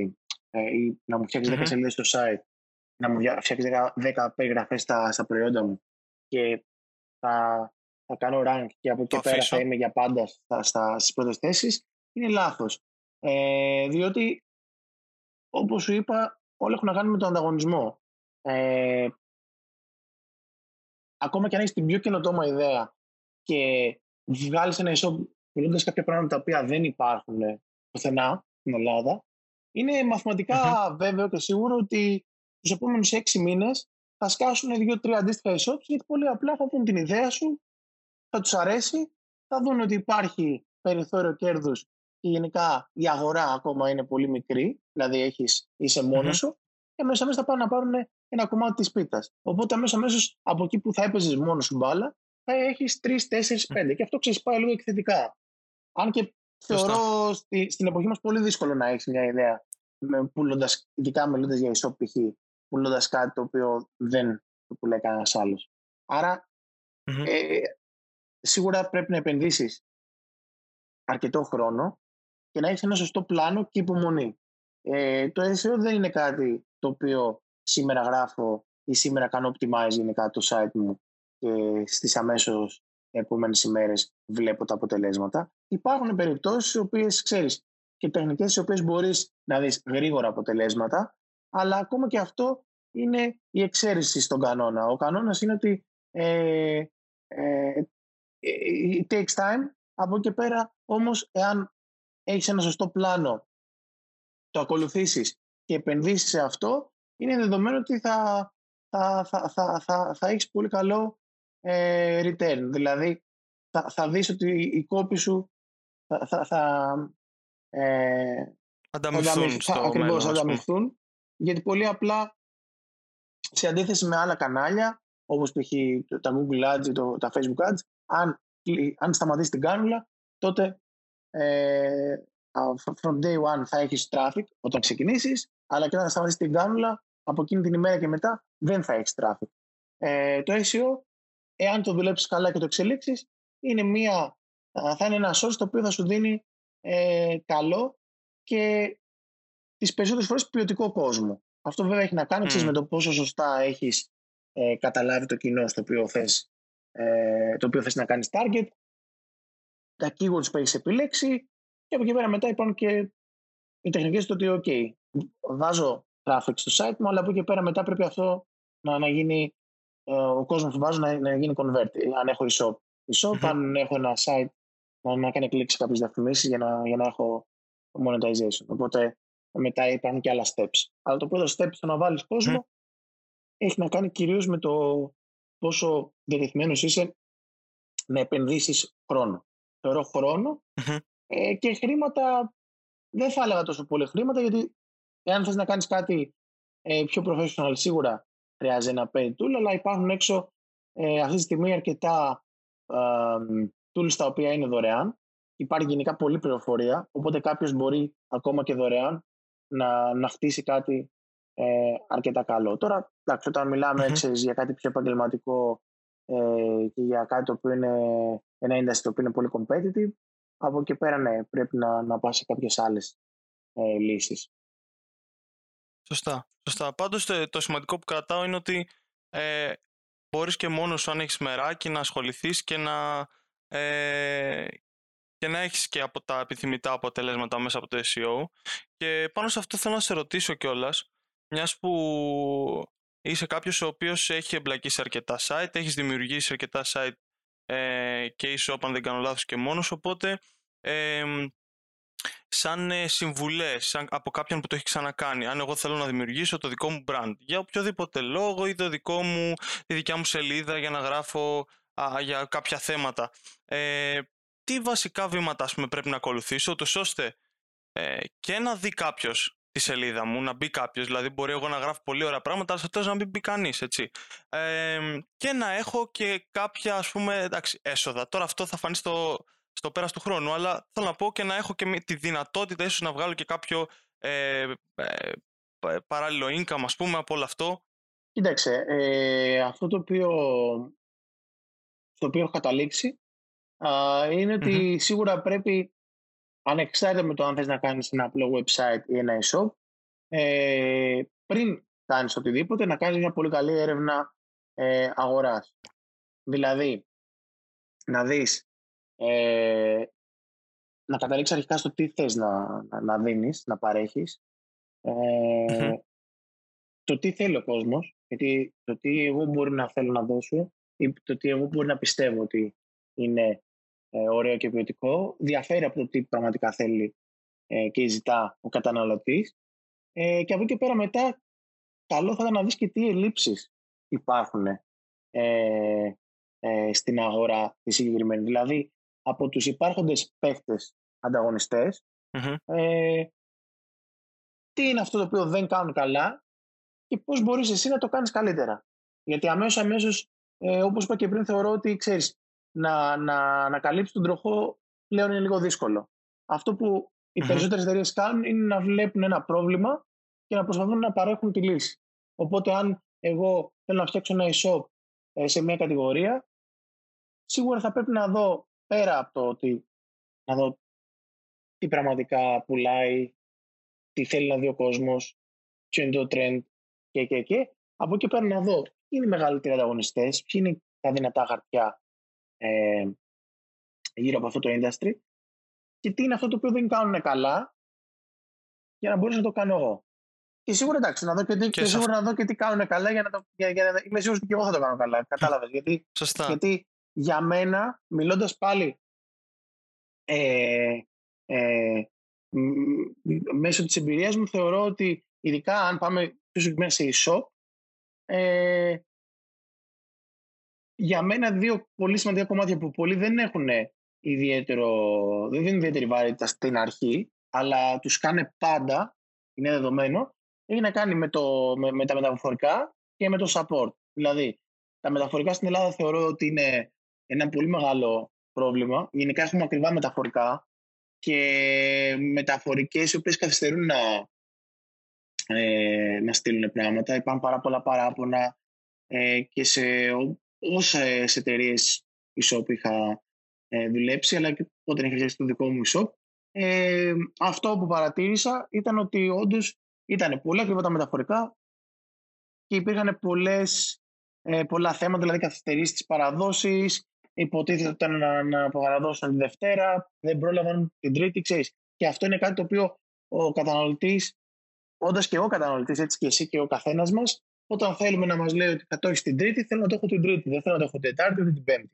Ε, ή να μου φτιάξει 10 σελίδες στο site, να μου φτιάξει 10, 10 περιγραφές στα, στα προϊόντα μου και θα, θα κάνω rank και από εκεί πέρα θα είμαι για πάντα στα, στα, στις πρώτες θέσεις, είναι λάθος. Ε, διότι, όπως σου είπα, όλα έχουν να κάνουν με τον ανταγωνισμό. Ε, ακόμα και αν έχεις την πιο καινοτόμα ιδέα και βγάλεις ένα e-shop πουλώντας κάποια πράγματα τα οποία δεν υπάρχουν πουθενά στην Ελλάδα, είναι βέβαιο και σίγουρο ότι τους επόμενους έξι μήνες θα σκάσουν δύο-τρία αντίστοιχα e-shops γιατί πολύ απλά θα δουν την ιδέα σου, θα τους αρέσει, θα δουν ότι υπάρχει περιθώριο κέρδους και γενικά η αγορά ακόμα είναι πολύ μικρή, δηλαδή έχεις, είσαι μόνος σου και μέσα μέσα θα πάνε να πάρουν ένα κομμάτι της πίτας. Οπότε μέσα μέσα από εκεί που θα έπαιζες μόνος σου μπάλα θα έχεις 3, 4, 5 και αυτό ξεσπάει λίγο εκθετικά. Αν και θεωρώ στη, στην εποχή μας πολύ δύσκολο να έχεις μια ιδέα πουλώντας, ειδικά μιλώντας για ισό π.χ. πουλώντας κάτι το οποίο δεν το πουλάει κανένας άλλος. ε, σίγουρα πρέπει να επενδύσεις αρκετό χρόνο και να έχεις ένα σωστό πλάνο και υπομονή. Ε, το SEO δεν είναι κάτι το οποίο σήμερα γράφω ή σήμερα κάνω optimize γενικά το site μου και στις αμέσως επόμενες ημέρες βλέπω τα αποτελέσματα. Υπάρχουν περιπτώσεις οι οποίες ξέρεις και τεχνικές οι οποίες μπορείς να δεις γρήγορα αποτελέσματα αλλά ακόμα και αυτό είναι η εξαίρεση στον κανόνα. Ο κανόνας είναι ότι ε, ε, it takes time. Από εκεί πέρα όμως εάν έχεις ένα σωστό πλάνο, το ακολουθήσεις και επενδύσεις σε αυτό, είναι δεδομένο ότι θα, θα, θα, θα, θα, θα έχεις πολύ καλό ε, return. Δηλαδή, θα, θα δεις ότι οι κόποι σου θα, θα, θα ε, ανταμυφθούν θα, ακριβώς, ανταμυφθούν, γιατί πολύ απλά σε αντίθεση με άλλα κανάλια, όπως π.χ. τα Google Ads ή το, τα Facebook Ads, αν, αν σταματήσεις την κάνουλα, τότε ε, from day one θα έχεις traffic όταν ξεκινήσεις, αλλά και όταν θα σταματήσεις την κάνουλα, από εκείνη την ημέρα και μετά δεν θα έχεις traffic. Ε, το SEO, εάν το δουλέψεις καλά και το εξελίξεις, είναι μια, θα είναι ένα source το οποίο θα σου δίνει ε, καλό και τις περισσότερες φορές ποιοτικό κόσμο. Αυτό βέβαια έχει να κάνει mm. με το πόσο σωστά έχεις ε, καταλάβει το κοινό στο οποίο θες, ε, το οποίο θες να κάνεις target τα keywords που έχεις επιλέξει και από εκεί πέρα μετά υπάρχουν και οι τεχνικές του ότι ok, βάζω traffic στο site μου, αλλά από εκεί πέρα μετά πρέπει αυτό να, να γίνει ε, ο κόσμος που βάζω να, να γίνει convert. Αν έχω e-shop, e-shop αν έχω ένα site να, να κάνει κλίξη κάποιες διαφημίσεις για να, για να έχω monetization. Οπότε μετά υπάρχουν και άλλα steps. Αλλά το πρώτο step στο να βάλεις κόσμο έχει να κάνει κυρίως με το πόσο διατεθειμένος είσαι να επενδύσεις χρόνο θεωρώ ε, και χρήματα δεν θα έλεγα τόσο πολύ χρήματα γιατί εάν θες να κάνεις κάτι ε, πιο professional σίγουρα χρειάζεται ένα pay tool αλλά υπάρχουν έξω ε, αυτή τη στιγμή αρκετά ε, tools τα οποία είναι δωρεάν υπάρχει γενικά πολλή πληροφορία οπότε κάποιος μπορεί ακόμα και δωρεάν να, να χτίσει κάτι ε, αρκετά καλό. Τώρα, εντάξει, όταν μιλάμε mm-hmm. για κάτι πιο επαγγελματικό ε, και για κάτι το οποίο είναι ένα industry το οποίο είναι πολύ competitive, από εκεί πέρα ναι, πρέπει να, να πας σε κάποιες άλλες ε, λύσεις. Σωστά. Σωστά. Πάντως το, το σημαντικό που κρατάω είναι ότι ε, μπορείς και μόνος σου αν έχεις μεράκι να ασχοληθείς και να, ε, και να έχεις και από τα επιθυμητά αποτελέσματα μέσα από το SEO. Και πάνω σε αυτό θέλω να σε ρωτήσω κιόλας, μιας που είσαι κάποιος ο οποίος έχει εμπλακεί σε αρκετά site, έχεις δημιουργήσει αρκετά site ε, και e-shop αν δεν κάνω λάθος και μόνος, οπότε ε, σαν ε, συμβουλές από κάποιον που το έχει ξανακάνει. Αν εγώ θέλω να δημιουργήσω το δικό μου brand για οποιοδήποτε λόγο ή το δικό μου, τη δικιά μου σελίδα για να γράφω για κάποια θέματα. Ε, τι βασικά βήματα ας πούμε, πρέπει να ακολουθήσω, ώστε ε, και να δει κάποιος τη σελίδα μου, να μπει κάποιος. Δηλαδή, μπορεί εγώ να γράφω πολύ ωραία πράγματα, αλλά στο τέλος να μην μπει κανείς, έτσι. Ε, και να έχω και κάποια, ας πούμε, εντάξει, έσοδα. Τώρα αυτό θα φανεί στο, στο πέρας του χρόνου, αλλά θέλω να πω και να έχω και τη δυνατότητα ίσως να βγάλω και κάποιο ε, ε, παράλληλο income, ας πούμε, από όλο αυτό. Κοίταξε, ε, αυτό το οποίο, στο οποίο έχω καταλήξει είναι ότι σίγουρα πρέπει, ανεξάρτητα με το αν θες να κάνεις ένα απλό website ή ένα e-shop, ε, πριν κάνεις οτιδήποτε, να κάνεις μια πολύ καλή έρευνα ε, αγοράς. Δηλαδή, να δεις ε, να καταλήξεις αρχικά στο τι θες να, να, να δίνεις, να παρέχεις. Ε, το τι θέλει ο κόσμος, γιατί το τι εγώ μπορεί να θέλω να δώσω ή το τι εγώ μπορεί να πιστεύω ότι είναι ε, ωραίο και ποιοτικό, διαφέρει από το τι πραγματικά θέλει ε, και ζητά ο καταναλωτής. Ε, και από εκεί και πέρα μετά, καλό θα ήταν να δεις και τι ελλείψεις υπάρχουν ε, ε, στην αγορά τη συγκεκριμένη. Δηλαδή, από τους υπάρχοντες παίχτες ε, τι είναι αυτό το οποίο δεν κάνουν καλά και πώς μπορείς εσύ να το κάνεις καλύτερα. Γιατί αμέσως, αμέσως ε, όπως είπα και πριν, θεωρώ ότι ξέρεις, να, να, να καλύψει τον τροχό πλέον είναι λίγο δύσκολο. Αυτό που οι mm περισσότερες εταιρείες κάνουν είναι να βλέπουν ένα πρόβλημα και να προσπαθούν να παρέχουν τη λύση. Οπότε αν εγώ θέλω να φτιάξω ένα e-shop ε, σε μια κατηγορία, σίγουρα θα πρέπει να δω πέρα από το ότι να δω τι πραγματικά πουλάει, τι θέλει να δει ο κόσμος, ποιο είναι το trend και, και, και. Από εκεί πέρα να δω ποιοι είναι οι μεγαλύτεροι ανταγωνιστές, ποιοι είναι τα δυνατά χαρτιά ε, γύρω από αυτό το industry και τι είναι αυτό το οποίο δεν κάνουν καλά για να μπορέσω να το κάνω εγώ. Και σίγουρα εντάξει, να δω και, τι, και, σίγουρα να δω και τι κάνουν καλά για να το. Για, για, είμαι σίγουρος ότι και εγώ θα το κάνω καλά. Κατάλαβες. γιατί, γιατί για μένα, μιλώντας πάλι ε, ε, μέσω της εμπειρίας μου, θεωρώ ότι ειδικά αν πάμε πιο μέσα σε e-shop, ε, για μένα δύο πολύ σημαντικά κομμάτια που πολλοί δεν έχουν ιδιαίτερο, δεν δίνουν ιδιαίτερη βαρύτητα στην αρχή, αλλά τους κάνε πάντα, είναι δεδομένο, έχει να κάνει με, το, με, με τα μεταφορικά και με το support. Δηλαδή, τα μεταφορικά στην Ελλάδα θεωρώ ότι είναι ένα πολύ μεγάλο πρόβλημα. Γενικά έχουμε ακριβά μεταφορικά και μεταφορικές οι οποίες καθυστερούν να, ε, να στείλουν πράγματα. Υπάρχουν πάρα πολλά παράπονα ε, και σε όσε εταιρείε e-shop είχα ε, δουλέψει, αλλά και όταν είχα φτιάξει το δικό μου e-shop. Ε, αυτό που παρατήρησα ήταν ότι όντως ήταν πολύ ακριβά τα μεταφορικά και υπήρχαν πολλές, ε, πολλά θέματα, δηλαδή καθυστερήσεις της παραδόσει, υποτίθεται ότι ήταν να, να απογαραδώσουν τη Δευτέρα, δεν πρόλαβαν την Τρίτη, ξέρεις. Και αυτό είναι κάτι το οποίο ο καταναλωτής, όντα και εγώ καταναλωτής, έτσι και εσύ και ο καθένας μας, όταν θέλουμε να μας λέει ότι θα το έχεις την Τρίτη, θέλω να το έχω την Τρίτη, δεν θέλω να το έχω την Τετάρτη ούτε την Πέμπτη.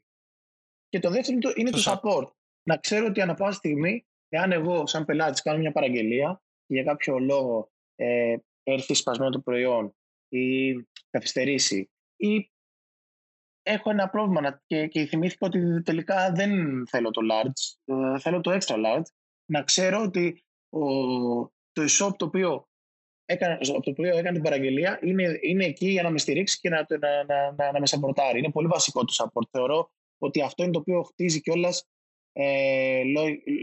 Και το δεύτερο είναι το support. Να ξέρω ότι ανά πάσα στιγμή, εάν εγώ σαν πελάτης κάνω μια παραγγελία και για κάποιο λόγο ε, έρθει σπασμένο το προϊόν ή καθυστερήσει ή έχω ένα πρόβλημα και, και θυμήθηκα ότι τελικά δεν θέλω το large, ε, θέλω το extra large. Να ξέρω ότι ο, το e-shop το οποίο έκανε, το οποίο έκανε την παραγγελία είναι, είναι εκεί για να με στηρίξει και να, να, να, να, να με σαμπορτάρει. Είναι πολύ βασικό το support. Θεωρώ ότι αυτό είναι το οποίο χτίζει κιόλας ε,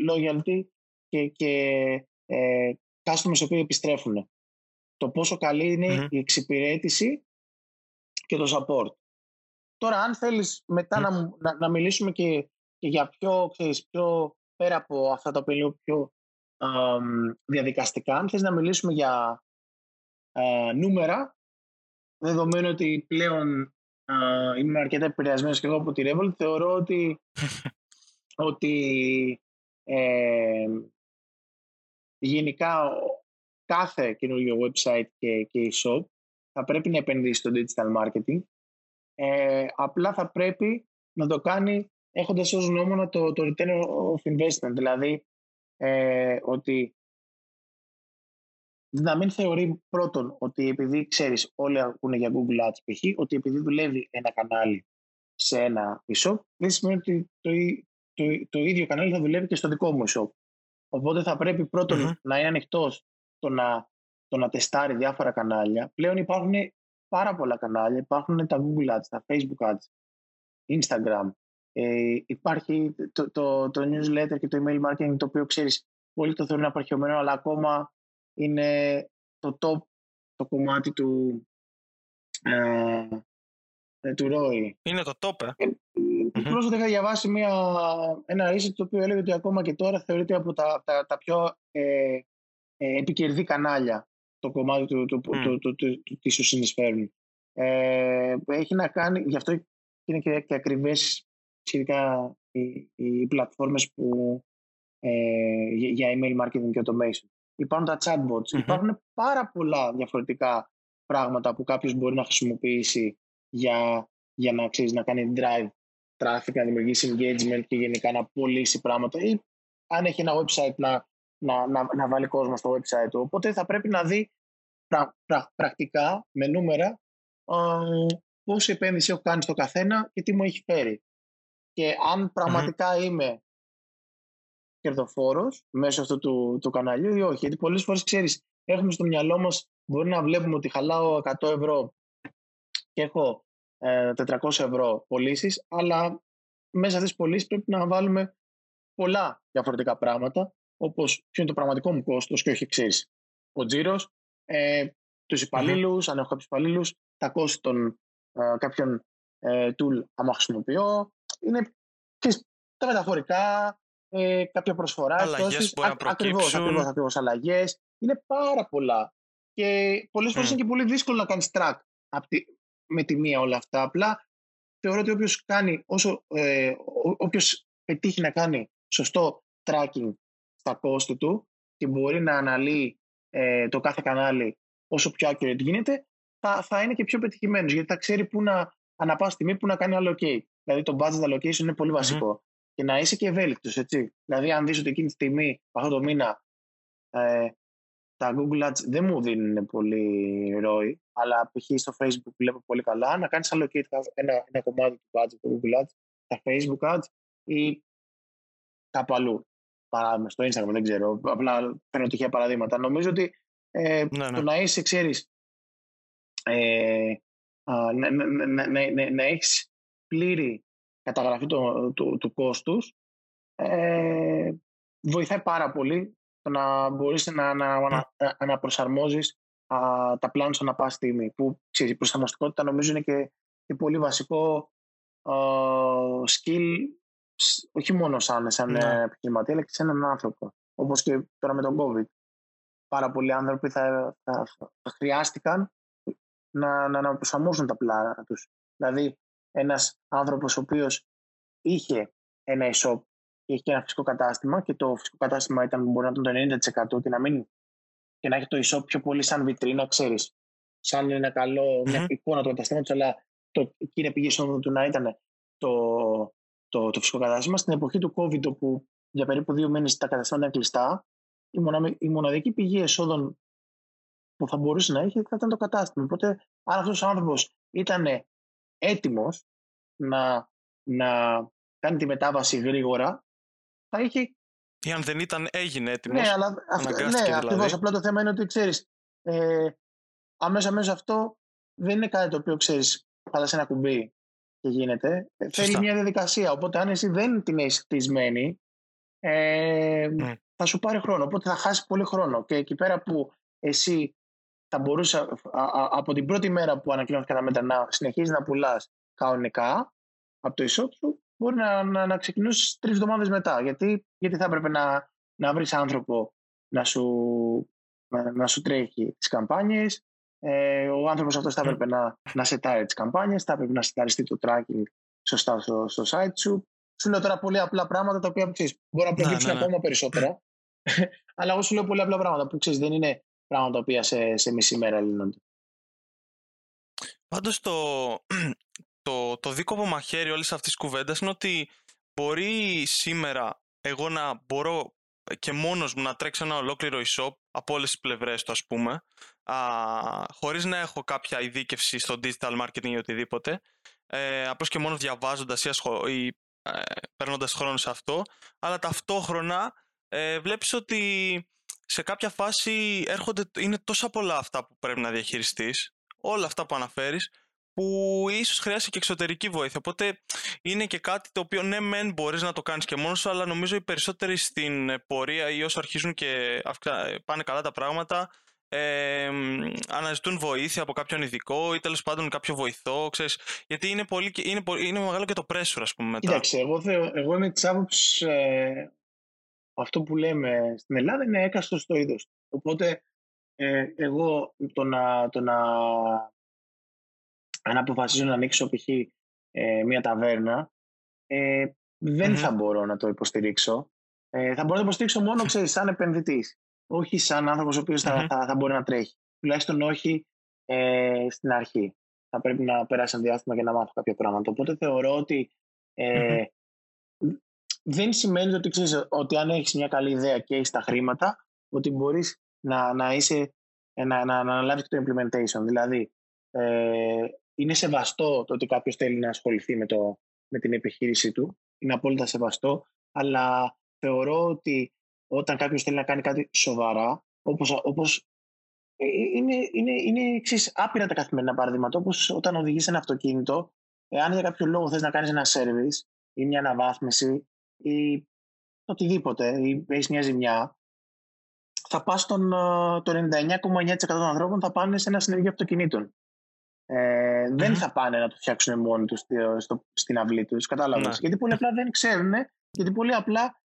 loyalty και, και ε, customers οι οποίοι επιστρέφουν. Το πόσο καλή η εξυπηρέτηση και το support. Τώρα, αν θέλεις μετά να, να, να, μιλήσουμε και, και για πιο, ξέρεις, πιο πέρα από αυτά τα οποία πιο α, διαδικαστικά, αν θες να μιλήσουμε για α, νούμερα, δεδομένου ότι πλέον α, είμαι αρκετά επηρεασμένος και εγώ από τη Revolt, θεωρώ ότι, ότι ε, γενικά κάθε καινούργιο website και, και e-shop θα πρέπει να επενδύσει στο digital marketing ε, απλά θα πρέπει να το κάνει έχοντας ως νόμο το, το return of investment. Δηλαδή, ε, ότι να μην θεωρεί πρώτον ότι επειδή ξέρεις όλοι ακούνε για Google Ads π.χ. ότι επειδή δουλεύει ένα κανάλι σε ένα e-shop δεν σημαίνει ότι το, το, το, ίδιο κανάλι θα δουλεύει και στο δικό μου e-shop. Οπότε θα πρέπει να είναι ανοιχτός το να, το να τεστάρει διάφορα κανάλια. Πλέον υπάρχουν πάρα πολλά κανάλια. Υπάρχουν τα Google Ads, τα Facebook Ads, Instagram. Ε, υπάρχει το, το, το newsletter και το email marketing το οποίο ξέρεις πολύ το θεωρούν απαρχαιωμένο αλλά ακόμα είναι το top το κομμάτι του ε, ε του Ρόι. Είναι το top, ε. ε Πρόσφατα είχα διαβάσει μια, ένα research το οποίο έλεγε ότι ακόμα και τώρα θεωρείται από τα, τα, τα πιο ε, ε, επικερδή κανάλια το κομμάτι του, του, mm. του, του, του, του, τι σου συνεισφέρουν. Ε, έχει να κάνει, γι' αυτό είναι και, και ακριβές σχετικά οι, οι πλατφόρμες που, ε, για email marketing και automation. Υπάρχουν τα chatbots, υπάρχουν πάρα πολλά διαφορετικά πράγματα που κάποιος μπορεί να χρησιμοποιήσει για, για να, ξέρεις, να κάνει drive traffic, να δημιουργήσει engagement και γενικά να πωλήσει πράγματα ή αν έχει ένα website να να, να, να βάλει κόσμο στο website του. Οπότε θα πρέπει να δει πρακτικά, με νούμερα, πόση επένδυση έχω κάνει στο καθένα και τι μου έχει φέρει. Και αν πραγματικα είμαι κερδοφόρος μέσω αυτού του, του καναλιού ή όχι. Γιατί πολλές φορές ξέρεις, έχουμε στο μυαλό μας, μπορεί να βλέπουμε ότι χαλάω 100 ευρώ και έχω 400 ε, ευρώ πωλήσεις, αλλά μέσα αυτές τις πωλήσεις πρέπει να βάλουμε πολλά διαφορετικά πράγματα όπως ποιο είναι το πραγματικό μου κόστος και όχι εξή. Ο τζίρος, ε, τους υπαλλήλους, αν έχω κάποιους υπαλλήλους, τα κόστη των ε, κάποιων ε, tool, άμα χρησιμοποιώ. Είναι τα μεταφορικά, ε, κάποια προσφορά. Αλλαγές μπορεί να ακριβώς, ακριβώς, ακριβώς, αλλαγές. Είναι πάρα πολλά. Και πολλές φορές είναι και πολύ δύσκολο να κάνεις track με τη μία όλα αυτά. Απλά θεωρώ ότι όποιος κάνει, όσο, ε, όποιος πετύχει να κάνει σωστό tracking στα κόστη του και μπορεί να αναλύει ε, το κάθε κανάλι όσο πιο accurate γίνεται, θα, θα είναι και πιο πετυχημένος γιατί θα ξέρει πού να ανά πάση στιγμή που να κάνει allocate. Δηλαδή το budget allocation είναι πολύ Και να είσαι και ευέλικτος, έτσι. Δηλαδή, αν δεις ότι εκείνη τη στιγμή, αυτό το μήνα, ε, τα Google Ads δεν μου δίνουν πολύ ροή, αλλά π.χ. στο Facebook βλέπω πολύ καλά, να κάνεις allocate ένα, ένα κομμάτι του budget του Google Ads, τα Facebook Ads ή κάπου αλλού παράδειγμα, στο Instagram, δεν ξέρω. Απλά παίρνω τυχαία παραδείγματα. Νομίζω ότι ε, ναι, ναι. το να είσαι, ξέρεις, ε, να, να, να, να, να έχεις πλήρη καταγραφή του, του, του κόστους ε, βοηθάει πάρα πολύ το να μπορείς να, να, να, να προσαρμόζεις α, τα πλάνα σου ανά πάση στιγμή. Που ξέρεις, η προσαρμοστικότητα νομίζω είναι και, και πολύ βασικό α, skill όχι μόνο σαν, σαν ναι. επιχειρηματία, αλλά και σαν έναν άνθρωπο. Όπως και τώρα με τον COVID. Πάρα πολλοί άνθρωποι θα, θα, θα χρειάστηκαν να, να, να προσαρμόσουν τα πλάνα τους. Δηλαδή, ένας άνθρωπος ο οποίος είχε ένα e-shop και είχε ένα φυσικό κατάστημα και το φυσικό κατάστημα ήταν, μπορεί να ήταν το 90% και να, μην, και να έχει το e-shop πιο πολύ σαν βιτρίνα, ξέρεις. Σαν ένα καλό, μια εικόνα του καταστήματος, αλλά το, κύριε πηγή του να ήταν το, το, το φυσικό κατάστημα. Στην εποχή του COVID, όπου για περίπου δύο μήνες τα καταστήματα ήταν κλειστά, η, μονα, η μοναδική πηγή εσόδων που θα μπορούσε να έχει θα ήταν το κατάστημα. Οπότε, αν αυτός ο άνθρωπος ήταν έτοιμος να, να κάνει τη μετάβαση γρήγορα, θα είχε. Ή αν δεν ήταν, έγινε έτοιμος. Ναι, αλλά ναι, δηλαδή. Απλά το θέμα είναι ότι ξέρεις, ε, αμέσα μέσα αυτό δεν είναι κάτι το οποίο ξέρεις, πατά ένα κουμπί και γίνεται, ε, θέλει μια διαδικασία. Οπότε, αν εσύ δεν την έχεις κλεισμένη, ε, ναι. θα σου πάρει χρόνο. Οπότε θα χάσεις πολύ χρόνο. Και εκεί πέρα που εσύ θα μπορούσε από την πρώτη μέρα που ανακοινώθηκε τα μέτρα να συνεχίζεις να πουλάς κανονικά από το e σου, μπορεί να, να, να ξεκινήσει τρεις εβδομάδες μετά. Γιατί, γιατί θα έπρεπε να, να βρεις άνθρωπο να σου, να, να σου τρέχει τις καμπάνιες, ε, ο άνθρωπος αυτός θα έπρεπε να, να σετάρει τις καμπάνιες, θα έπρεπε να σεταριστεί το tracking σωστά στο, στο site σου. Σου λέω τώρα πολύ απλά πράγματα τα οποία ξέρεις, μπορεί να προκύψουν ναι, ναι, ναι. ακόμα περισσότερα. [LAUGHS] Αλλά εγώ σου λέω πολύ απλά πράγματα που ξέρεις, δεν είναι πράγματα τα οποία σε, σε μισή μέρα λύνονται. Πάντως το, [CLEARS THROAT] το, το δίκοπο μαχαίρι όλη αυτή τη κουβέντα είναι ότι μπορεί σήμερα εγώ να μπορώ και μόνος μου να τρέξω ένα ολόκληρο e-shop από όλες τις πλευρές του ας πούμε α, χωρίς να έχω κάποια ειδίκευση στο digital marketing ή οτιδήποτε ε, απλώς και μόνος διαβάζοντας ή, ασχο... ή ε, παίρνοντας χρόνο σε αυτό αλλά ταυτόχρονα ε, βλέπεις ότι σε κάποια φάση έρχονται, είναι τόσα πολλά αυτά που πρέπει να διαχειριστείς όλα αυτά που αναφέρεις που ίσως χρειάζεται και εξωτερική βοήθεια. Οπότε είναι και κάτι το οποίο ναι μεν μπορείς να το κάνεις και μόνος σου, αλλά νομίζω οι περισσότεροι στην πορεία ή όσο αρχίζουν και πάνε καλά τα πράγματα, ε, αναζητούν βοήθεια από κάποιον ειδικό ή τέλος πάντων κάποιο βοηθό, ξέρεις, γιατί είναι, πολύ, είναι, είναι μεγάλο και το pressure, ας πούμε, μετά. Κοίταξε, εγώ, εγώ είμαι της άποψης, ε, αυτό που λέμε στην Ελλάδα είναι έκαστος στο είδος. Οπότε, ε, εγώ το να, το να αν αποφασίζω να ανοίξω π.χ. Ε, μια ταβέρνα, ε, δεν θα μπορώ να το υποστηρίξω. Ε, θα μπορώ να το υποστηρίξω μόνο, ξέρεις, σαν επενδυτής. Όχι σαν άνθρωπος ο οποιο θα, θα, θα, μπορεί να τρέχει. Τουλάχιστον όχι ε, στην αρχή. Θα πρέπει να περάσει ένα διάστημα για να μάθω κάποια πράγματα. Οπότε θεωρώ ότι ε, δεν σημαίνει ότι, ξέρεις, ότι αν έχεις μια καλή ιδέα και έχεις τα χρήματα, ότι μπορείς να, να, είσαι, να, να, να αναλάβεις το implementation. Δηλαδή, ε, είναι σεβαστό το ότι κάποιος θέλει να ασχοληθεί με, το, με την επιχείρησή του. Είναι απόλυτα σεβαστό. Αλλά θεωρώ ότι όταν κάποιος θέλει να κάνει κάτι σοβαρά, όπως, όπως ε, είναι, είναι, είναι εξής, άπειρα τα καθημερινά παραδείγματα. Όπως όταν οδηγείς ένα αυτοκίνητο, εάν για κάποιο λόγο θες να κάνεις ένα service ή μια αναβάθμιση ή οτιδήποτε, ή έχεις μια ζημιά, θα πας τον, ε, το 99,9% των ανθρώπων θα πάνε σε ένα συνεργείο αυτοκινήτων. Ε, δεν θα πάνε να το φτιάξουν μόνοι τους στην αυλή τους. Κατάλαβες. Ναι. Γιατί πολύ απλά δεν ξέρουν, γιατί πολύ απλά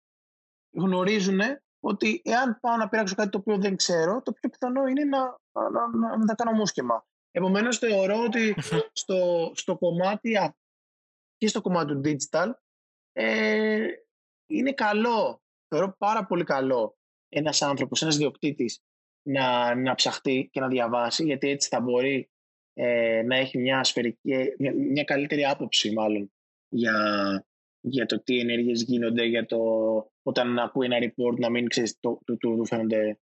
γνωρίζουν ότι εάν πάω να πειράξω κάτι το οποίο δεν ξέρω, το πιο πιθανό είναι να, να, να, να τα κάνω μουσκεμα. Επομένως, θεωρώ ότι στο, στο κομμάτι και στο κομμάτι του digital ε, είναι καλό, θεωρώ πάρα πολύ καλό ένας άνθρωπος, ένας διοκτήτης να, να ψαχτεί και να διαβάσει γιατί έτσι θα μπορεί ε, να έχει μια σφαιρική, μια, καλύτερη άποψη μάλλον για, για το τι ενέργειες γίνονται, για το όταν ακούει ένα report να μην ξέρεις το, του, του, φαίνονται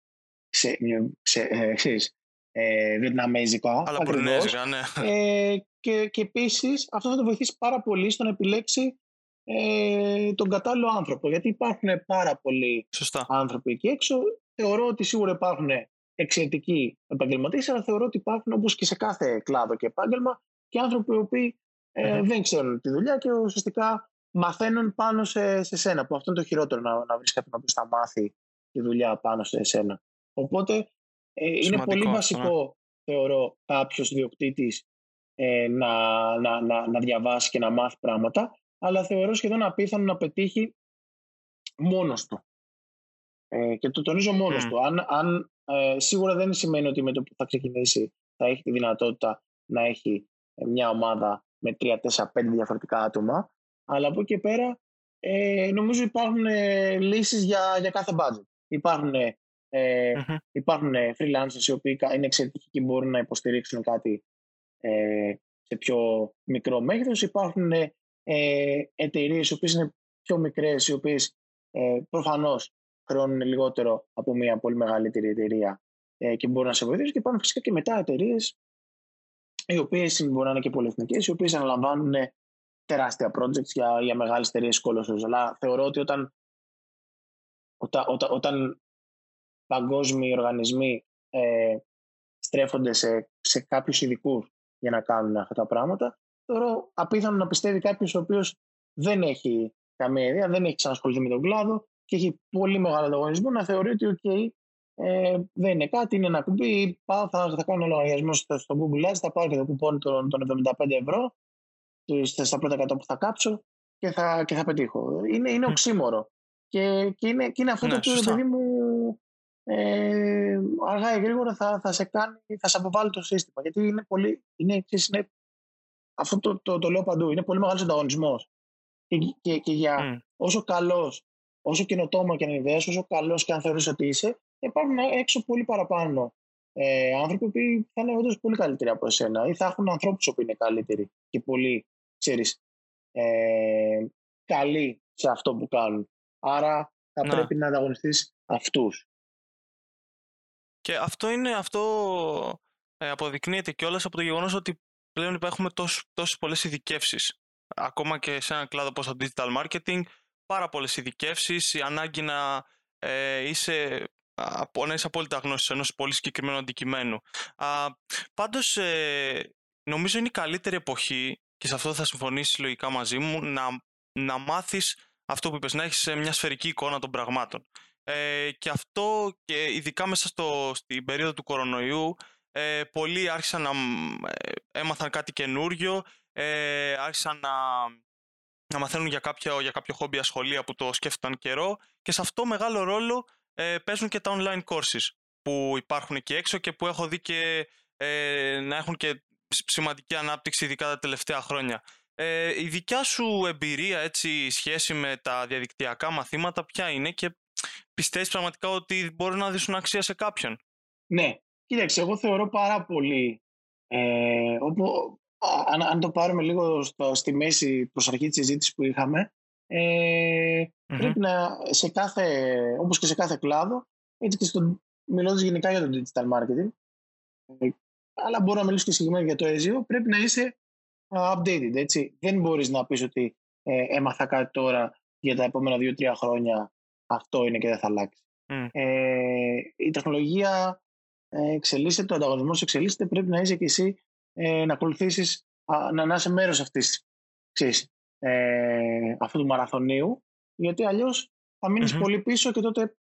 ξε, ξε, ε, ξέρεις, ε, βιετναμέζικα. Αλλά προνέζικα, ναι. Ε, και, και επίσης αυτό θα το βοηθήσει πάρα πολύ στο να επιλέξει ε, τον κατάλληλο άνθρωπο. Γιατί υπάρχουν πάρα πολλοί Σωστά. άνθρωποι εκεί έξω. Θεωρώ ότι σίγουρα υπάρχουν εξαιρετικοί επαγγελματίες, αλλά θεωρώ ότι υπάρχουν όπως και σε κάθε κλάδο και επάγγελμα και άνθρωποι οι οποίοι ε, δεν ξέρουν τη δουλειά και ουσιαστικά μαθαίνουν πάνω σε, σε σένα. Που αυτό είναι το χειρότερο να, να βρεις κάποιον που θα μάθει τη δουλειά πάνω σε σένα. Οπότε ε, είναι πολύ βασικό, θεωρώ, κάποιος διοκτήτη ε, να, να, να, να διαβάσει και να μάθει πράγματα, αλλά θεωρώ σχεδόν απίθανο να πετύχει μόνος του. Ε, και το τονίζω μόνος του. Αν, αν ε, σίγουρα δεν σημαίνει ότι με το που θα ξεκινήσει θα έχει τη δυνατότητα να έχει ε, μια ομάδα με 3, 4, 5 διαφορετικά άτομα. Αλλά από εκεί και πέρα ε, νομίζω υπάρχουν ε, λύσεις για, για κάθε budget. Υπάρχουν, ε, mm-hmm. υπάρχουν freelancers οι οποίοι είναι εξαιρετικοί και μπορούν να υποστηρίξουν κάτι ε, σε πιο μικρό μέγεθος. Υπάρχουν ε, εταιρείες οι οποίες είναι πιο μικρές, οι οποίες ε, προφανώς χρεώνουν λιγότερο από μια πολύ μεγαλύτερη εταιρεία ε, και μπορούν να σε βοηθήσουν. Και υπάρχουν φυσικά και μετά εταιρείες οι οποίες μπορεί να είναι και πολυεθνικές, οι οποίες αναλαμβάνουν τεράστια projects για, για μεγάλες εταιρείες κόλωσο. Αλλά θεωρώ ότι όταν, όταν, όταν, όταν παγκόσμιοι οργανισμοί ε, στρέφονται σε, σε κάποιους ειδικούς για να κάνουν αυτά τα πράγματα, θεωρώ απίθανο να πιστεύει κάποιος ο οποίος δεν έχει καμία ιδέα, δεν έχει ξανασχοληθεί με τον κλάδο και έχει πολύ μεγάλο ανταγωνισμό να θεωρεί ότι okay, ε, δεν είναι κάτι, είναι ένα κουμπί. Πάω, θα, θα κάνω λογαριασμό στο, στο Google Ads, θα πάρω και το κουπόνι των, των 75 ευρώ στα πρώτα 100 που θα κάψω και θα, και θα πετύχω. Είναι, είναι οξύμορο. Και, και, είναι, και είναι αυτό ναι, το οποίο, παιδί μου, ε, αργά ή γρήγορα θα, θα σε κάνει, θα σε αποβάλει το σύστημα. Γιατί είναι πολύ, είναι, είναι, αυτό το, το, το, λέω παντού, είναι πολύ μεγάλος ανταγωνισμός. Και, και, και, για όσο καλός όσο καινοτόμα και αν ιδέα, όσο καλός και αν θεωρείς ότι είσαι, υπάρχουν έξω πολύ παραπάνω ε, άνθρωποι που θα είναι όντως πολύ καλύτεροι από εσένα ή θα έχουν ανθρώπους που είναι καλύτεροι και πολύ, ξέρεις, ε, καλοί σε αυτό που κάνουν. Άρα θα ναι. πρέπει να ανταγωνιστείς αυτούς. Και αυτό είναι, αυτό ε, αποδεικνύεται κιόλας από το γεγονός ότι πλέον έχουμε τόσες, τόσες πολλές ειδικεύσεις. Ακόμα και σε έναν κλάδο όπως το digital marketing, πάρα πολλές ειδικεύσεις, η ανάγκη να ε, είσαι να είσαι απόλυτα γνώσης ενός πολύ συγκεκριμένου αντικειμένου. Α, πάντως, ε, νομίζω είναι η καλύτερη εποχή και σε αυτό θα συμφωνήσεις λογικά μαζί μου να, να μάθεις αυτό που είπες, να έχεις ε, μια σφαιρική εικόνα των πραγμάτων. Ε, και αυτό και ειδικά μέσα στο, στην περίοδο του κορονοϊού ε, πολλοί άρχισαν να ε, έμαθαν κάτι καινούριο, ε, άρχισαν να, να μαθαίνουν για κάποιο, για κάποιο χόμπι σχολεία που το σκέφτονταν καιρό και σε αυτό μεγάλο ρόλο ε, παίζουν και τα online courses που υπάρχουν εκεί έξω και που έχω δει και ε, να έχουν και σημαντική ανάπτυξη ειδικά τα τελευταία χρόνια. Ε, η δικιά σου εμπειρία, έτσι, σχέση με τα διαδικτυακά μαθήματα, ποια είναι και πιστεύεις πραγματικά ότι μπορεί να δώσουν αξία σε κάποιον; Ναι, κοίταξε, εγώ θεωρώ πάρα πολύ, ε, όπου, αν, αν το πάρουμε λίγο στο, στη μέση προς αρχή της συζήτησης που είχαμε, ε, πρέπει να σε κάθε, όπως και σε κάθε κλάδο, έτσι και στο, μιλώντας γενικά για το digital marketing, ε, αλλά μπορώ να μιλήσω και συγκεκριμένα για το SEO, πρέπει να είσαι updated, έτσι. Δεν μπορείς να πεις ότι ε, έμαθα κάτι τώρα για τα επόμενα δύο-τρία χρόνια αυτό είναι και δεν θα αλλάξει. Ε, η τεχνολογία ε, εξελίσσεται, ο ανταγωνισμός εξελίσσεται, πρέπει να είσαι και εσύ ε, να ακολουθήσεις, να, να είσαι μέρος αυτής, ξέρεις, ε, αυτού του μαραθωνίου, γιατί αλλιώς θα μεινεις πολύ πίσω και τότε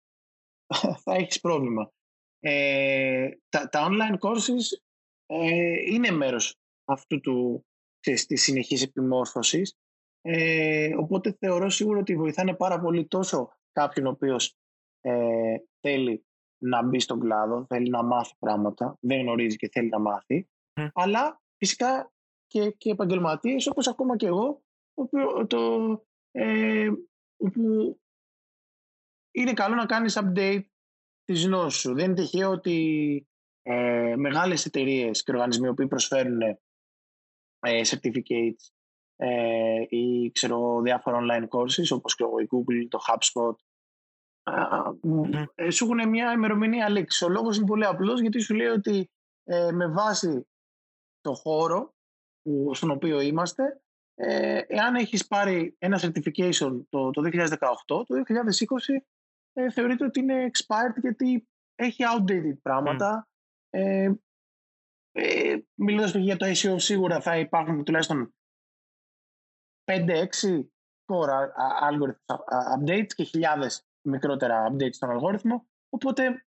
[LAUGHS] θα έχεις πρόβλημα. Ε, τα, τα online courses ε, είναι μέρος αυτού του, ξέρεις, της συνεχής επιμόρφωσης, ε, οπότε θεωρώ σίγουρο ότι βοηθάνε πάρα πολύ τόσο κάποιον ο οποίος ε, θέλει να μπει στον κλάδο, θέλει να μάθει πράγματα, δεν γνωρίζει και θέλει να μάθει, αλλά φυσικά και, και επαγγελματίες όπως ακόμα και εγώ, όπου, το, ε, όπου είναι καλό να κάνεις update της γνώσης σου. Δεν είναι τυχαίο ότι ε, μεγάλες εταιρείες και οργανισμοί που προσφέρουν ε, certificates ε, ή ξέρω, διάφορα online courses όπως και η Google, το HubSpot ε, σου έχουν μια ημερομηνία λήξη. Ο λόγος είναι πολύ απλός γιατί σου λέει ότι ε, με βάση το χώρο που, στον οποίο είμαστε ε, εάν έχεις πάρει ένα certification το, το 2018, το 2020 ε, θεωρείται ότι είναι expired γιατί έχει outdated πράγματα. Mm. Ε, ε, μιλώντας για το SEO σίγουρα θα υπάρχουν τουλάχιστον 5-6 core algorithm updates και χιλιάδες μικρότερα updates στον αλγόριθμο. Οπότε,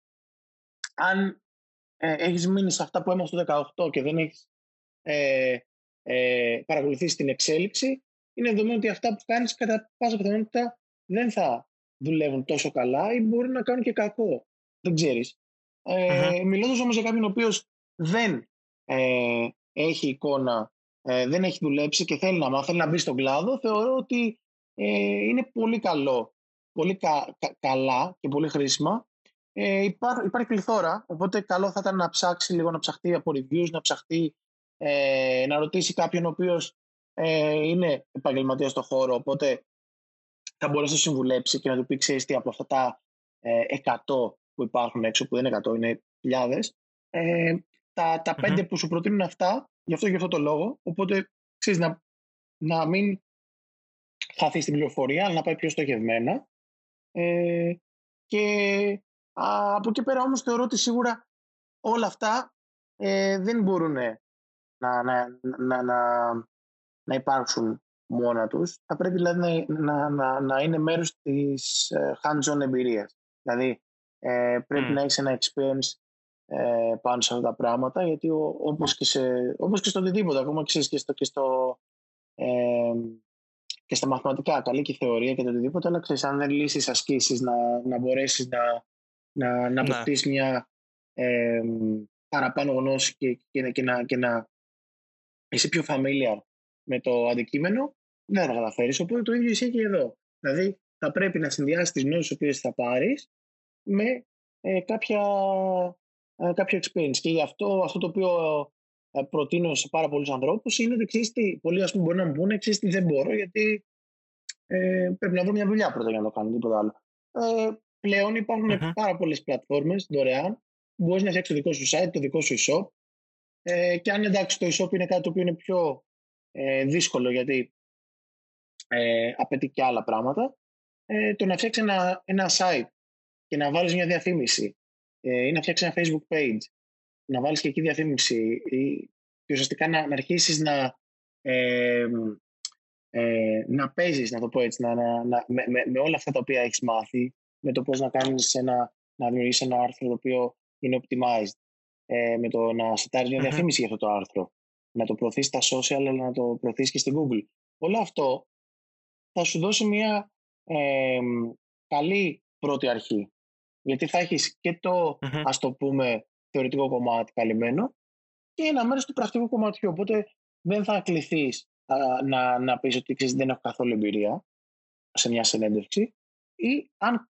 αν ε, έχεις μείνει σε αυτά που έμαθες το 18 και δεν έχεις ε, ε, παρακολουθήσει την εξέλιξη, είναι δεδομένο ότι αυτά που κάνεις κατά πάσα πιθανότητα δεν θα δουλεύουν τόσο καλά ή μπορεί να κάνουν και κακό. Δεν ξέρεις. Ε, mm Μιλώντας όμως για κάποιον ο οποίος δεν ε, έχει εικόνα, ε, δεν έχει δουλέψει και θέλει να μάθει, θέλει να μπει στον κλάδο, θεωρώ ότι ε, είναι πολύ καλό, πολύ καλά και πολύ χρήσιμα. Ε, υπάρχει, υπάρχει πληθώρα, οπότε καλό θα ήταν να ψάξει λίγο, να ψαχτεί από reviews, να ψαχτεί, ε, να ρωτήσει κάποιον ο οποίος ε, είναι επαγγελματίας στο χώρο, οπότε θα μπορέσει να συμβουλέψει και να του πει, ξέρεις τι, από αυτά τα ε, 100 που υπάρχουν έξω, που δεν είναι 100, είναι χιλιάδες, ε, τα, τα mm που σου προτείνουν αυτά, γι' αυτό και αυτό το λόγο, οπότε ξέρεις να, να μην χαθεί στην πληροφορία, αλλά να πάει πιο στοχευμένα. Ε, και α, από εκεί πέρα όμως θεωρώ ότι σίγουρα όλα αυτά ε, δεν μπορούν να, να, να, να, να υπάρξουν μόνα τους. Θα πρέπει δηλαδή να, να, να είναι μέρος της ε, hands-on εμπειρίας. Δηλαδή ε, πρέπει να έχεις ένα experience ε, πάνω σε αυτά τα πράγματα γιατί ο, όπως, και σε, όπως και στο οτιδήποτε ακόμα ξέρεις και στο, και στο ε, και στα μαθηματικά, καλή και η θεωρία και το οτιδήποτε, αλλά ξέρεις, αν δεν λύσεις ασκήσεις να, να μπορέσεις να, να, να ναι. μια ε, παραπάνω γνώση και, και, και, να, και να είσαι πιο familiar με το αντικείμενο, δεν θα καταφέρεις. Οπότε το ίδιο ισχύει και εδώ. Δηλαδή, θα πρέπει να συνδυάσεις τις γνώσεις που θα πάρεις με ε, κάποια, ε, κάποιο experience. Και γι' αυτό, αυτό το οποίο ε, προτείνω σε πάρα πολλούς ανθρώπους είναι ότι ξέρεις τι, πολλοί ας πούμε, μπορεί να μου πούνε ξέρεις τι δεν μπορώ, γιατί ε, πρέπει να βρω μια δουλειά πρώτα για να το κάνω, τίποτα άλλο. ε, πλέον υπάρχουν πάρα πολλές πλατφόρμες δωρεάν. Μπορείς να φτιάξεις το δικό σου site, το δικό σου e-shop. Ε, και αν εντάξει το e-shop είναι κάτι το οποίο είναι πιο ε, δύσκολο γιατί ε, απαιτεί και άλλα πράγματα, ε, το να φτιάξεις ένα, ένα site και να βάλεις μια διαφήμιση ε, ή να φτιάξεις ένα facebook page, να βάλεις και εκεί διαφήμιση ή και ουσιαστικά να, να αρχίσεις να, ε, ε, να παίζεις, να το πω έτσι, να, να, να, με, με, με, όλα αυτά τα οποία έχεις μάθει, με το πώς να κάνεις ένα, να δημιουργήσεις ένα άρθρο το οποίο είναι optimized, ε, με το να σετάρεις μια διαφήμιση για αυτό το άρθρο, να το προωθείς στα social, αλλά να το προωθείς και στην Google. Όλο αυτό θα σου δώσει μια ε, καλή πρώτη αρχή. Γιατί θα έχεις και το, mm ας το πούμε, θεωρητικό κομμάτι καλυμμένο και ένα μέρος του πρακτικού κομματιού. Οπότε δεν θα κληθείς να, να πεις ότι ξέρεις, δεν έχω καθόλου εμπειρία σε μια συνέντευξη ή αν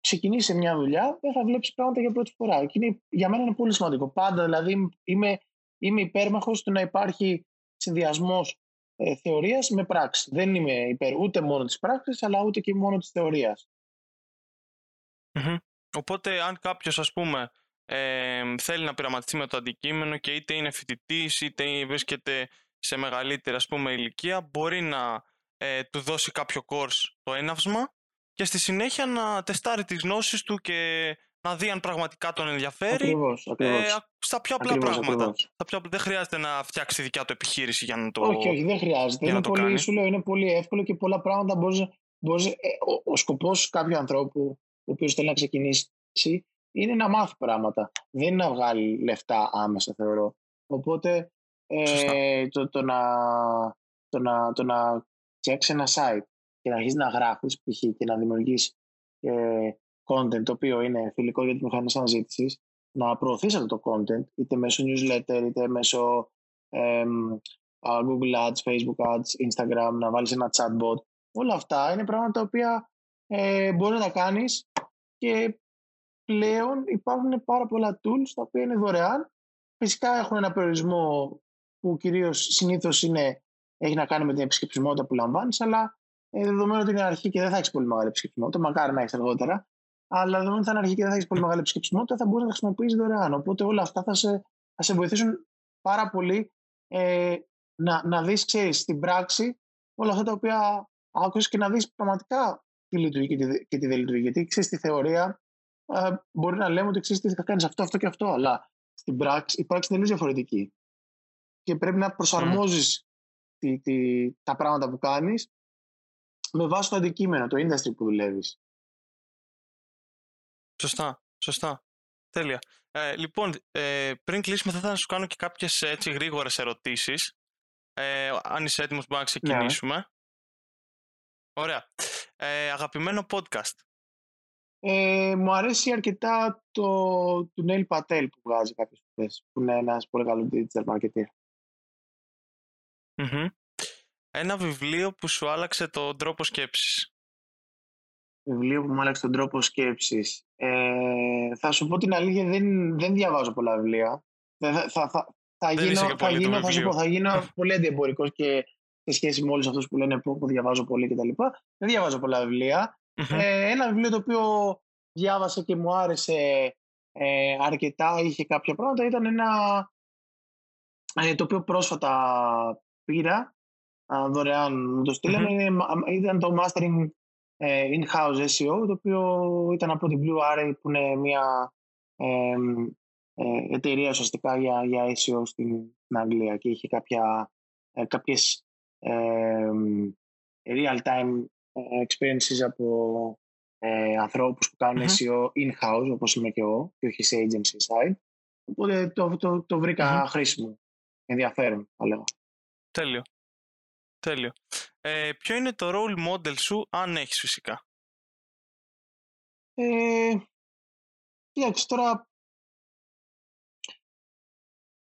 ξεκινήσεις μια δουλειά δεν θα βλέπεις πράγματα για πρώτη φορά. Και είναι, για μένα είναι πολύ σημαντικό. Πάντα δηλαδή είμαι, είμαι υπέρμαχος του να υπάρχει συνδυασμός ε, θεωρίας με πράξη. Δεν είμαι υπέρ ούτε μόνο της πράξης αλλά ούτε και μόνο της θεωρίας. Οπότε αν κάποιος ας πούμε ε, θέλει να πειραματιστεί με το αντικείμενο και είτε είναι φοιτητής είτε βρίσκεται σε μεγαλύτερη ας πούμε ηλικία μπορεί να ε, του δώσει κάποιο course το έναυσμα και στη συνέχεια να τεστάρει τις γνώσεις του και να δει αν πραγματικά τον ενδιαφέρει ακριβώς, ακριβώς. Ε, στα πιο απλά ακριβώς, πράγματα. Ακριβώς. Στα πιο, δεν χρειάζεται να φτιάξει δικιά του επιχείρηση για να το Όχι, όχι, δεν χρειάζεται. Είναι πολύ, κάνει. σου λέω, είναι πολύ εύκολο και πολλά πράγματα μπορείς, μπορείς, ε, ο, ο σκοπός κάποιου ανθρώπου ο οποίος θέλει να ξεκινήσει είναι να μάθει πράγματα. Δεν είναι να βγάλει λεφτά άμεσα, θεωρώ. Οπότε ε, το, το, να, το, να, το να φτιάξεις ένα site και να αρχίσεις να γράφεις π.χ. και να δημιουργείς ε, content το οποίο είναι φιλικό για τι μηχανέ αναζήτησης, να προωθείς αυτό το content είτε μέσω newsletter είτε μέσω ε, Google Ads, Facebook Ads, Instagram, να βάλεις ένα chatbot. Όλα αυτά είναι πράγματα τα οποία ε, μπορείς να τα κάνεις και πλέον υπάρχουν πάρα πολλά tools τα οποία είναι δωρεάν. Φυσικά έχουν ένα περιορισμό που κυρίως συνήθως έχει να κάνει με την επισκεψιμότητα που λαμβάνεις, αλλά ε, δεδομένου ότι είναι αρχή και δεν θα έχεις πολύ μεγάλη επισκεψιμότητα, μακάρι να έχεις αργότερα, αλλά δεδομένου ότι θα είναι αρχή και δεν θα έχεις πολύ μεγάλη επισκεψιμότητα, θα μπορείς να τα χρησιμοποιήσεις δωρεάν. Οπότε όλα αυτά θα σε, θα σε βοηθήσουν πάρα πολύ ε, να, να δεις, ξέρεις, στην πράξη όλα αυτά τα οποία άκουσες και να δεις πραγματικά τι λειτουργεί και τι, και τι δεν λειτουργεί. Γιατί ξέρεις, στη θεωρία μπορεί να λέμε ότι ξέρεις τι θα κάνεις αυτό, αυτό και αυτό. Αλλά στην πράξη η πράξη είναι τελείως διαφορετική. Και πρέπει να προσαρμόζεις τη, τη, τα πράγματα που κάνεις με βάση το αντικείμενο, το industry που δουλεύεις. Σωστά, σωστά. Τέλεια. Ε, λοιπόν, ε, πριν κλείσουμε, θα ήθελα να σου κάνω και κάποιες έτσι γρήγορες ερωτήσεις. Ε, αν είσαι έτοιμος, μπορούμε να ναι. ξεκινήσουμε. Ναι. Ωραία. Ε, αγαπημένο podcast. Ε, μου αρέσει αρκετά το του Neil Patel που βγάζει κάποιες φορές, που είναι ένας πολύ καλός digital marketer. mm Ένα βιβλίο που σου άλλαξε τον τρόπο σκέψης. Βιβλίο που μου άλλαξε τον τρόπο σκέψης. Ε, θα σου πω την αλήθεια, δεν, δεν διαβάζω πολλά βιβλία. Θα, θα, θα, θα γίνω, θα, γίνω, θα, σου πω, θα γίνω πολύ αντιεμπορικός και σε σχέση με όλους αυτούς που λένε που, που διαβάζω πολύ κτλ. Δεν διαβάζω πολλά βιβλία. Ε, ένα βιβλίο το οποίο διάβασα και μου άρεσε ε, αρκετά, είχε κάποια πράγματα, ήταν ένα ε, το οποίο πρόσφατα πήρα δωρεάν μου το στειλανε ήταν το Mastering ε, In-House SEO, το οποίο ήταν από την Blue Array που είναι μια ε, εταιρεία ουσιαστικά για, για SEO στην, στην Αγγλία και είχε κάποια, κάποιες real-time experiences από ε, ανθρώπους που κάνουν mm-hmm. SEO in-house, όπως είμαι και εγώ, και όχι σε agency side. Οπότε το, το, το βρήκα mm-hmm. χρήσιμο, ενδιαφέρον, θα λέγω. Τέλειο. Τέλειο. Ε, ποιο είναι το role model σου, αν έχεις φυσικά; Ε, κοίταξε, τώρα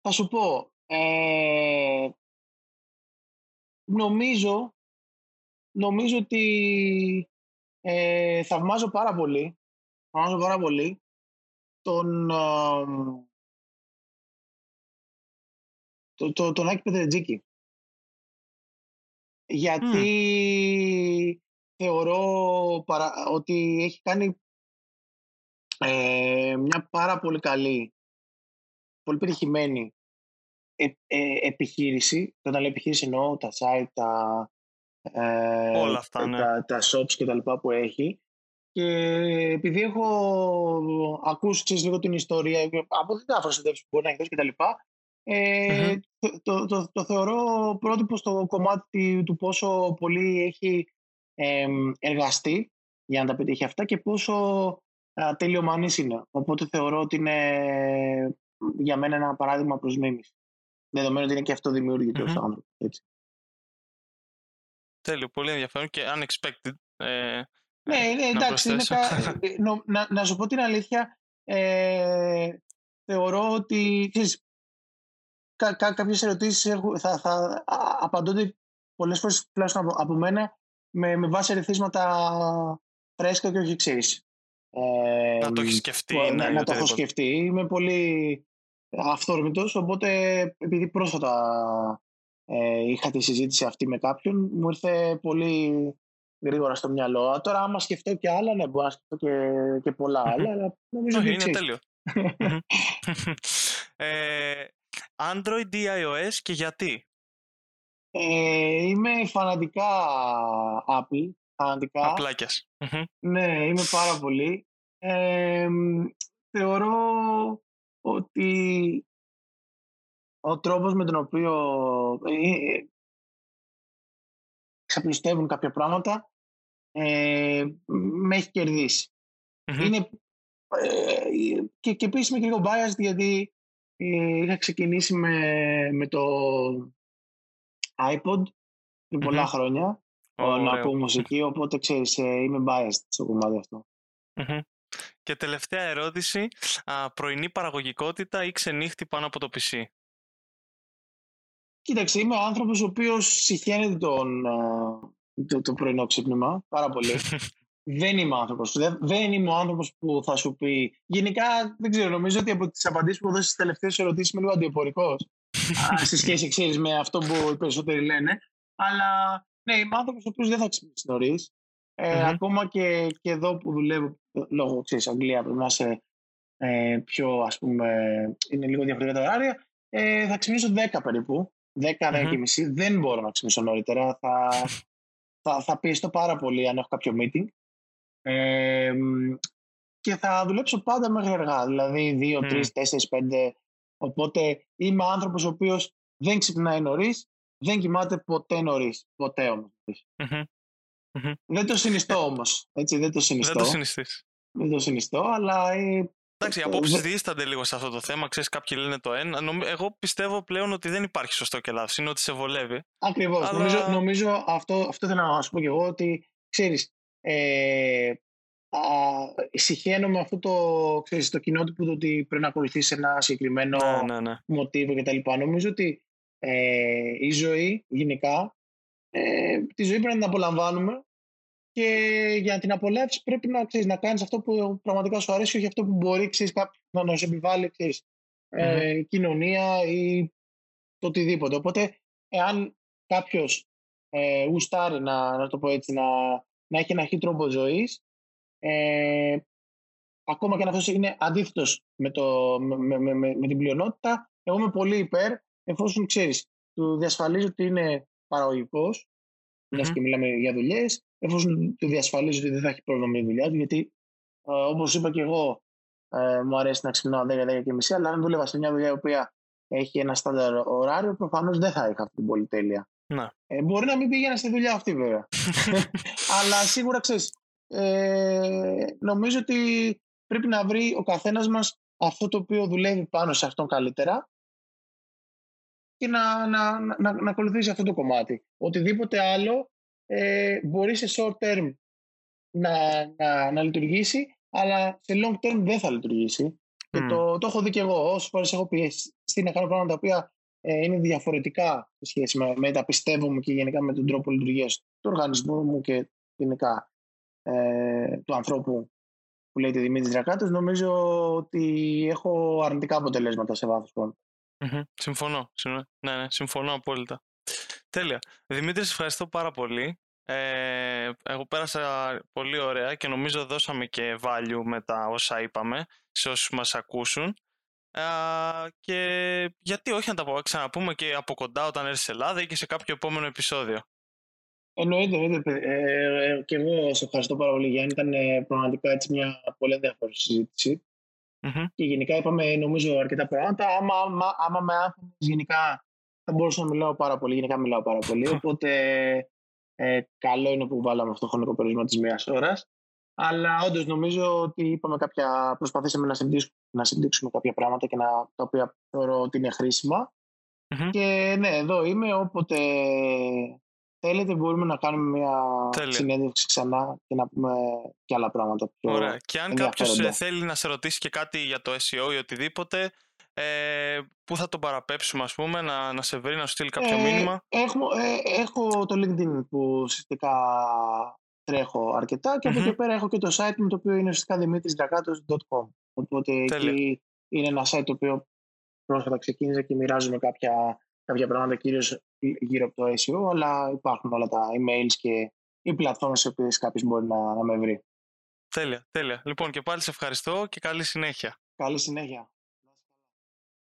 θα σου πω. Ε, νομίζω νομίζω ότι ε, θαυμάζω πάρα πολύ, θαυμάζω πάρα πολύ τον, το, το, τον Άκη Πετρετζίκη. Γιατί θεωρώ παρα, ότι έχει κάνει ε, μια πάρα πολύ καλή, πολύ πετυχημένη ε, ε, επιχείρηση. Όταν λέω επιχείρηση εννοώ τα site, τα, ε, Όλα αυτά, ναι. τα, τα shops και τα λοιπά που έχει. Και επειδή έχω ακούσει ξέρεις, λίγο την ιστορία από διάφορες συνδέσεις που μπορεί να έχεις δώσει και τα λοιπά, ε, το, το, το, θεωρώ πρότυπο στο κομμάτι του πόσο πολύ έχει ε, εργαστεί για να τα πετύχει αυτά και πόσο α, τελειομανής είναι. Οπότε θεωρώ ότι είναι για μένα ένα παράδειγμα προς μίμηση. Δεδομένου ότι είναι και αυτό δημιουργητικό mm-hmm. άνθρωπο. Έτσι. Τέλειο, πολύ ενδιαφέρον και unexpected. Ε, ναι, ναι εντάξει. Είναι [LAUGHS] ε, να, να σου πω την αλήθεια, ε, θεωρώ ότι ξέρεις, κα, κα, κάποιες ερωτήσεις θα, θα απαντώνται πολλές φορές τουλάχιστον από, από μένα με, με βάση ερεθίσματα φρέσκα και όχι ξέρεις. Ε, να το έχεις σκεφτεί. Να, ναι, να το έχω σκεφτεί. Είμαι πολύ αυθόρμητος, οπότε επειδή πρόσφατα ε, είχα τη συζήτηση αυτή με κάποιον, μου ήρθε πολύ γρήγορα στο μυαλό. Τώρα, άμα σκεφτώ και άλλα, ναι, μπορώ να σκεφτώ και, και πολλά άλλα, αλλά νομίζω ότι είναι τέλειο. ε, Android ή iOS και γιατί; Ε, είμαι φανατικά Apple. Φανατικά. Απλάκιας. Ναι, είμαι πάρα πολύ. Ε, θεωρώ ότι ο τρόπος με τον οποίο ε, ξαπλουστεύουν κάποια πράγματα ε, με έχει Είναι, ε, και, και επίσης είμαι και λίγο biased γιατί ε, είχα ξεκινήσει με, με το iPod πριν πολλά χρόνια oh, να ακούω μουσική, οπότε ξέρεις, ε, είμαι biased στο κομμάτι αυτό. Και τελευταία ερώτηση, α, πρωινή παραγωγικότητα ή ξενύχτη πάνω από το PC. Κοίταξε, είμαι άνθρωπος ο οποίος συχαίνεται τον, το, το πρωινό ξύπνημα πάρα πολύ. [LAUGHS] δεν είμαι άνθρωπος. Δεν, δεν είμαι ο άνθρωπος που θα σου πει... Γενικά, δεν ξέρω, νομίζω ότι από τις απαντήσεις που δώσεις στις τελευταίες ερωτήσεις είμαι λίγο αντιοπορικός. σε σχέση, ξέρεις, με αυτό που οι περισσότεροι λένε. Αλλά, ναι, είμαι άνθρωπος ο οποίος δεν θα ξυπνήσει νωρίς. Ε, Ακόμα και, και εδώ που δουλεύω, λόγω, ξέρεις, Αγγλία, πρέπει να είσαι ε, πιο, ας πούμε, είναι λίγο διαφορετικά τα ωράρια, ε, θα ξυπνήσω 10 περίπου. 10-10 και μισή. Δεν μπορώ να ξυπνήσω νωρίτερα. Θα, θα, θα πιεστώ πάρα πολύ αν έχω κάποιο meeting. Ε, και θα δουλέψω πάντα μέχρι αργά, δηλαδή 2, 3, 4, 5. Οπότε είμαι άνθρωπος ο οποίος δεν ξυπνάει νωρίς, δεν κοιμάται ποτέ νωρίς. Ποτέ όμως. Δεν το συνιστώ όμως. Δεν το συνιστώ. Δεν το συνιστείς. Δεν το συνιστώ, αλλά ε, Εντάξει, οι απόψεις δίστανται λίγο σε αυτό το θέμα. Ξέρεις, κάποιοι λένε το ένα. Εγώ πιστεύω πλέον ότι δεν υπάρχει σωστό και λάθο. Είναι ότι σε βολεύει. Ακριβώς. Αλλά... Νομίζω, νομίζω αυτό, αυτό θέλω να σου πω και εγώ ότι ξέρεις. Ε, συχαίνω με αυτό το, ξέρεις, το κοινότυπο ότι πρέπει να ακολουθήσει ένα συγκεκριμένο ναι, ναι, ναι. μοτίβο κτλ. Νομίζω ότι ε, η ζωή γενικά ε, τη ζωή πρέπει να την απολαμβάνουμε και για να την απολαύσει πρέπει να, ξέρεις, να κάνεις αυτό που πραγματικά σου αρέσει, όχι αυτό που μπορεί ξέρεις, να, να σου επιβάλλει ξέρεις, ε, κοινωνία ή το οτιδήποτε. Οπότε, εάν κάποιος ε, γουστάρει να, να το πω έτσι, να, να έχει ένα αρχή τρόπο ζωής, ε, ακόμα και αν αυτός είναι αντίθετος με, με, με, με, με την πλειονότητα, εγώ είμαι πολύ υπέρ, εφόσον ξέρεις, του διασφαλίζει ότι είναι παραγωγικός, mm-hmm. και μιλάμε για δουλειές, εφόσον του διασφαλίζει ότι δεν θα έχει πρόβλημα με τη δουλειά του, γιατί ε, όπως είπα και εγώ, ε, μου αρέσει να ξυπνάω 10-10 και μισή, αλλά αν δούλευα σε μια δουλειά η οποία έχει ένα στάνταρ ωράριο, προφανώς δεν θα είχα αυτή την πολυτέλεια. Να. Ε, μπορεί να μην πήγαινα στη δουλειά αυτή, βέβαια. [LAUGHS] αλλά σίγουρα ξέρεις. Ε, νομίζω ότι πρέπει να βρει ο καθένας μας αυτό το οποίο δουλεύει πάνω σε αυτόν καλύτερα και να, να, να, να ακολουθήσει αυτό το κομμάτι. Οτιδήποτε άλλο ε, μπορεί σε short term να, να, να λειτουργήσει, αλλά σε long term δεν θα λειτουργήσει. Και το, το έχω δει και εγώ. Όσες φορές έχω πιέσει να κάνω πράγματα τα οποία ε, είναι διαφορετικά σε σχέση με, με τα πιστεύω μου και γενικά με τον τρόπο λειτουργίας του οργανισμού μου και γενικά ε, του ανθρώπου που λέγεται Δημήτρη Δρακάτος, νομίζω ότι έχω αρνητικά αποτελέσματα σε βάθος χρόνου. Mm-hmm. Συμφωνώ. Ναι, ναι, συμφωνώ απόλυτα. Τέλεια. Δημήτρη, ευχαριστώ πάρα πολύ. Ε, εγώ πέρασα πολύ ωραία και νομίζω δώσαμε και value με τα όσα είπαμε σε όσους μας ακούσουν. Ε, και γιατί όχι να τα ξαναπούμε και από κοντά όταν έρθει σε Ελλάδα ή και σε κάποιο επόμενο επεισόδιο. Εννοείται, εννοείται. Ε, ε, και εγώ σε ευχαριστώ πάρα πολύ, Γιάννη. Ήταν ε, πραγματικά έτσι μια πολύ ενδιαφέρουσα συζήτηση. Mm-hmm. Και γενικά είπαμε, νομίζω, αρκετά πράγματα. Άμα, άμα, άμα με άφηνε, γενικά θα μπορούσα να μιλάω πάρα πολύ. Γενικά μιλάω πάρα πολύ. Οπότε ε, καλό είναι που βάλαμε αυτό το χρονικό περιορισμό της μία ώρας. Αλλά όντως νομίζω ότι είπαμε κάποια, προσπαθήσαμε να συμπτύξουμε, να συμπτύξουμε κάποια πράγματα και να, τα οποία θεωρώ ότι είναι χρήσιμα. Mm-hmm. Και ναι, εδώ είμαι. Όποτε θέλετε μπορούμε να κάνουμε μια Τέλεια. συνέντευξη ξανά και να πούμε και άλλα πράγματα. Πιο Ωραία. Και αν κάποιος θέλει να σε ρωτήσει και κάτι για το SEO ή οτιδήποτε, ε, πού θα τον παραπέψουμε ας πούμε, να, να σε βρει, να σου στείλει κάποιο ε, μήνυμα. Έχω, ε, έχω το LinkedIn που ουσιαστικά τρέχω αρκετά και mm-hmm. από εκεί πέρα έχω και το site μου το οποίο είναι ουσιαστικά δημήτρησδρακάτος.com οπότε Τέλεια. εκεί είναι ένα site το οποίο πρόσφατα ξεκίνησα και μοιράζομαι κάποια, κάποια πράγματα κυρίως γύρω από το SEO αλλά υπάρχουν όλα τα emails και οι πλατφόρμες σε οποίες κάποιος μπορεί να, να με βρει. Τέλεια, τέλεια. Λοιπόν και πάλι σε ευχαριστώ και καλή συνέχεια. Καλή συνέχεια.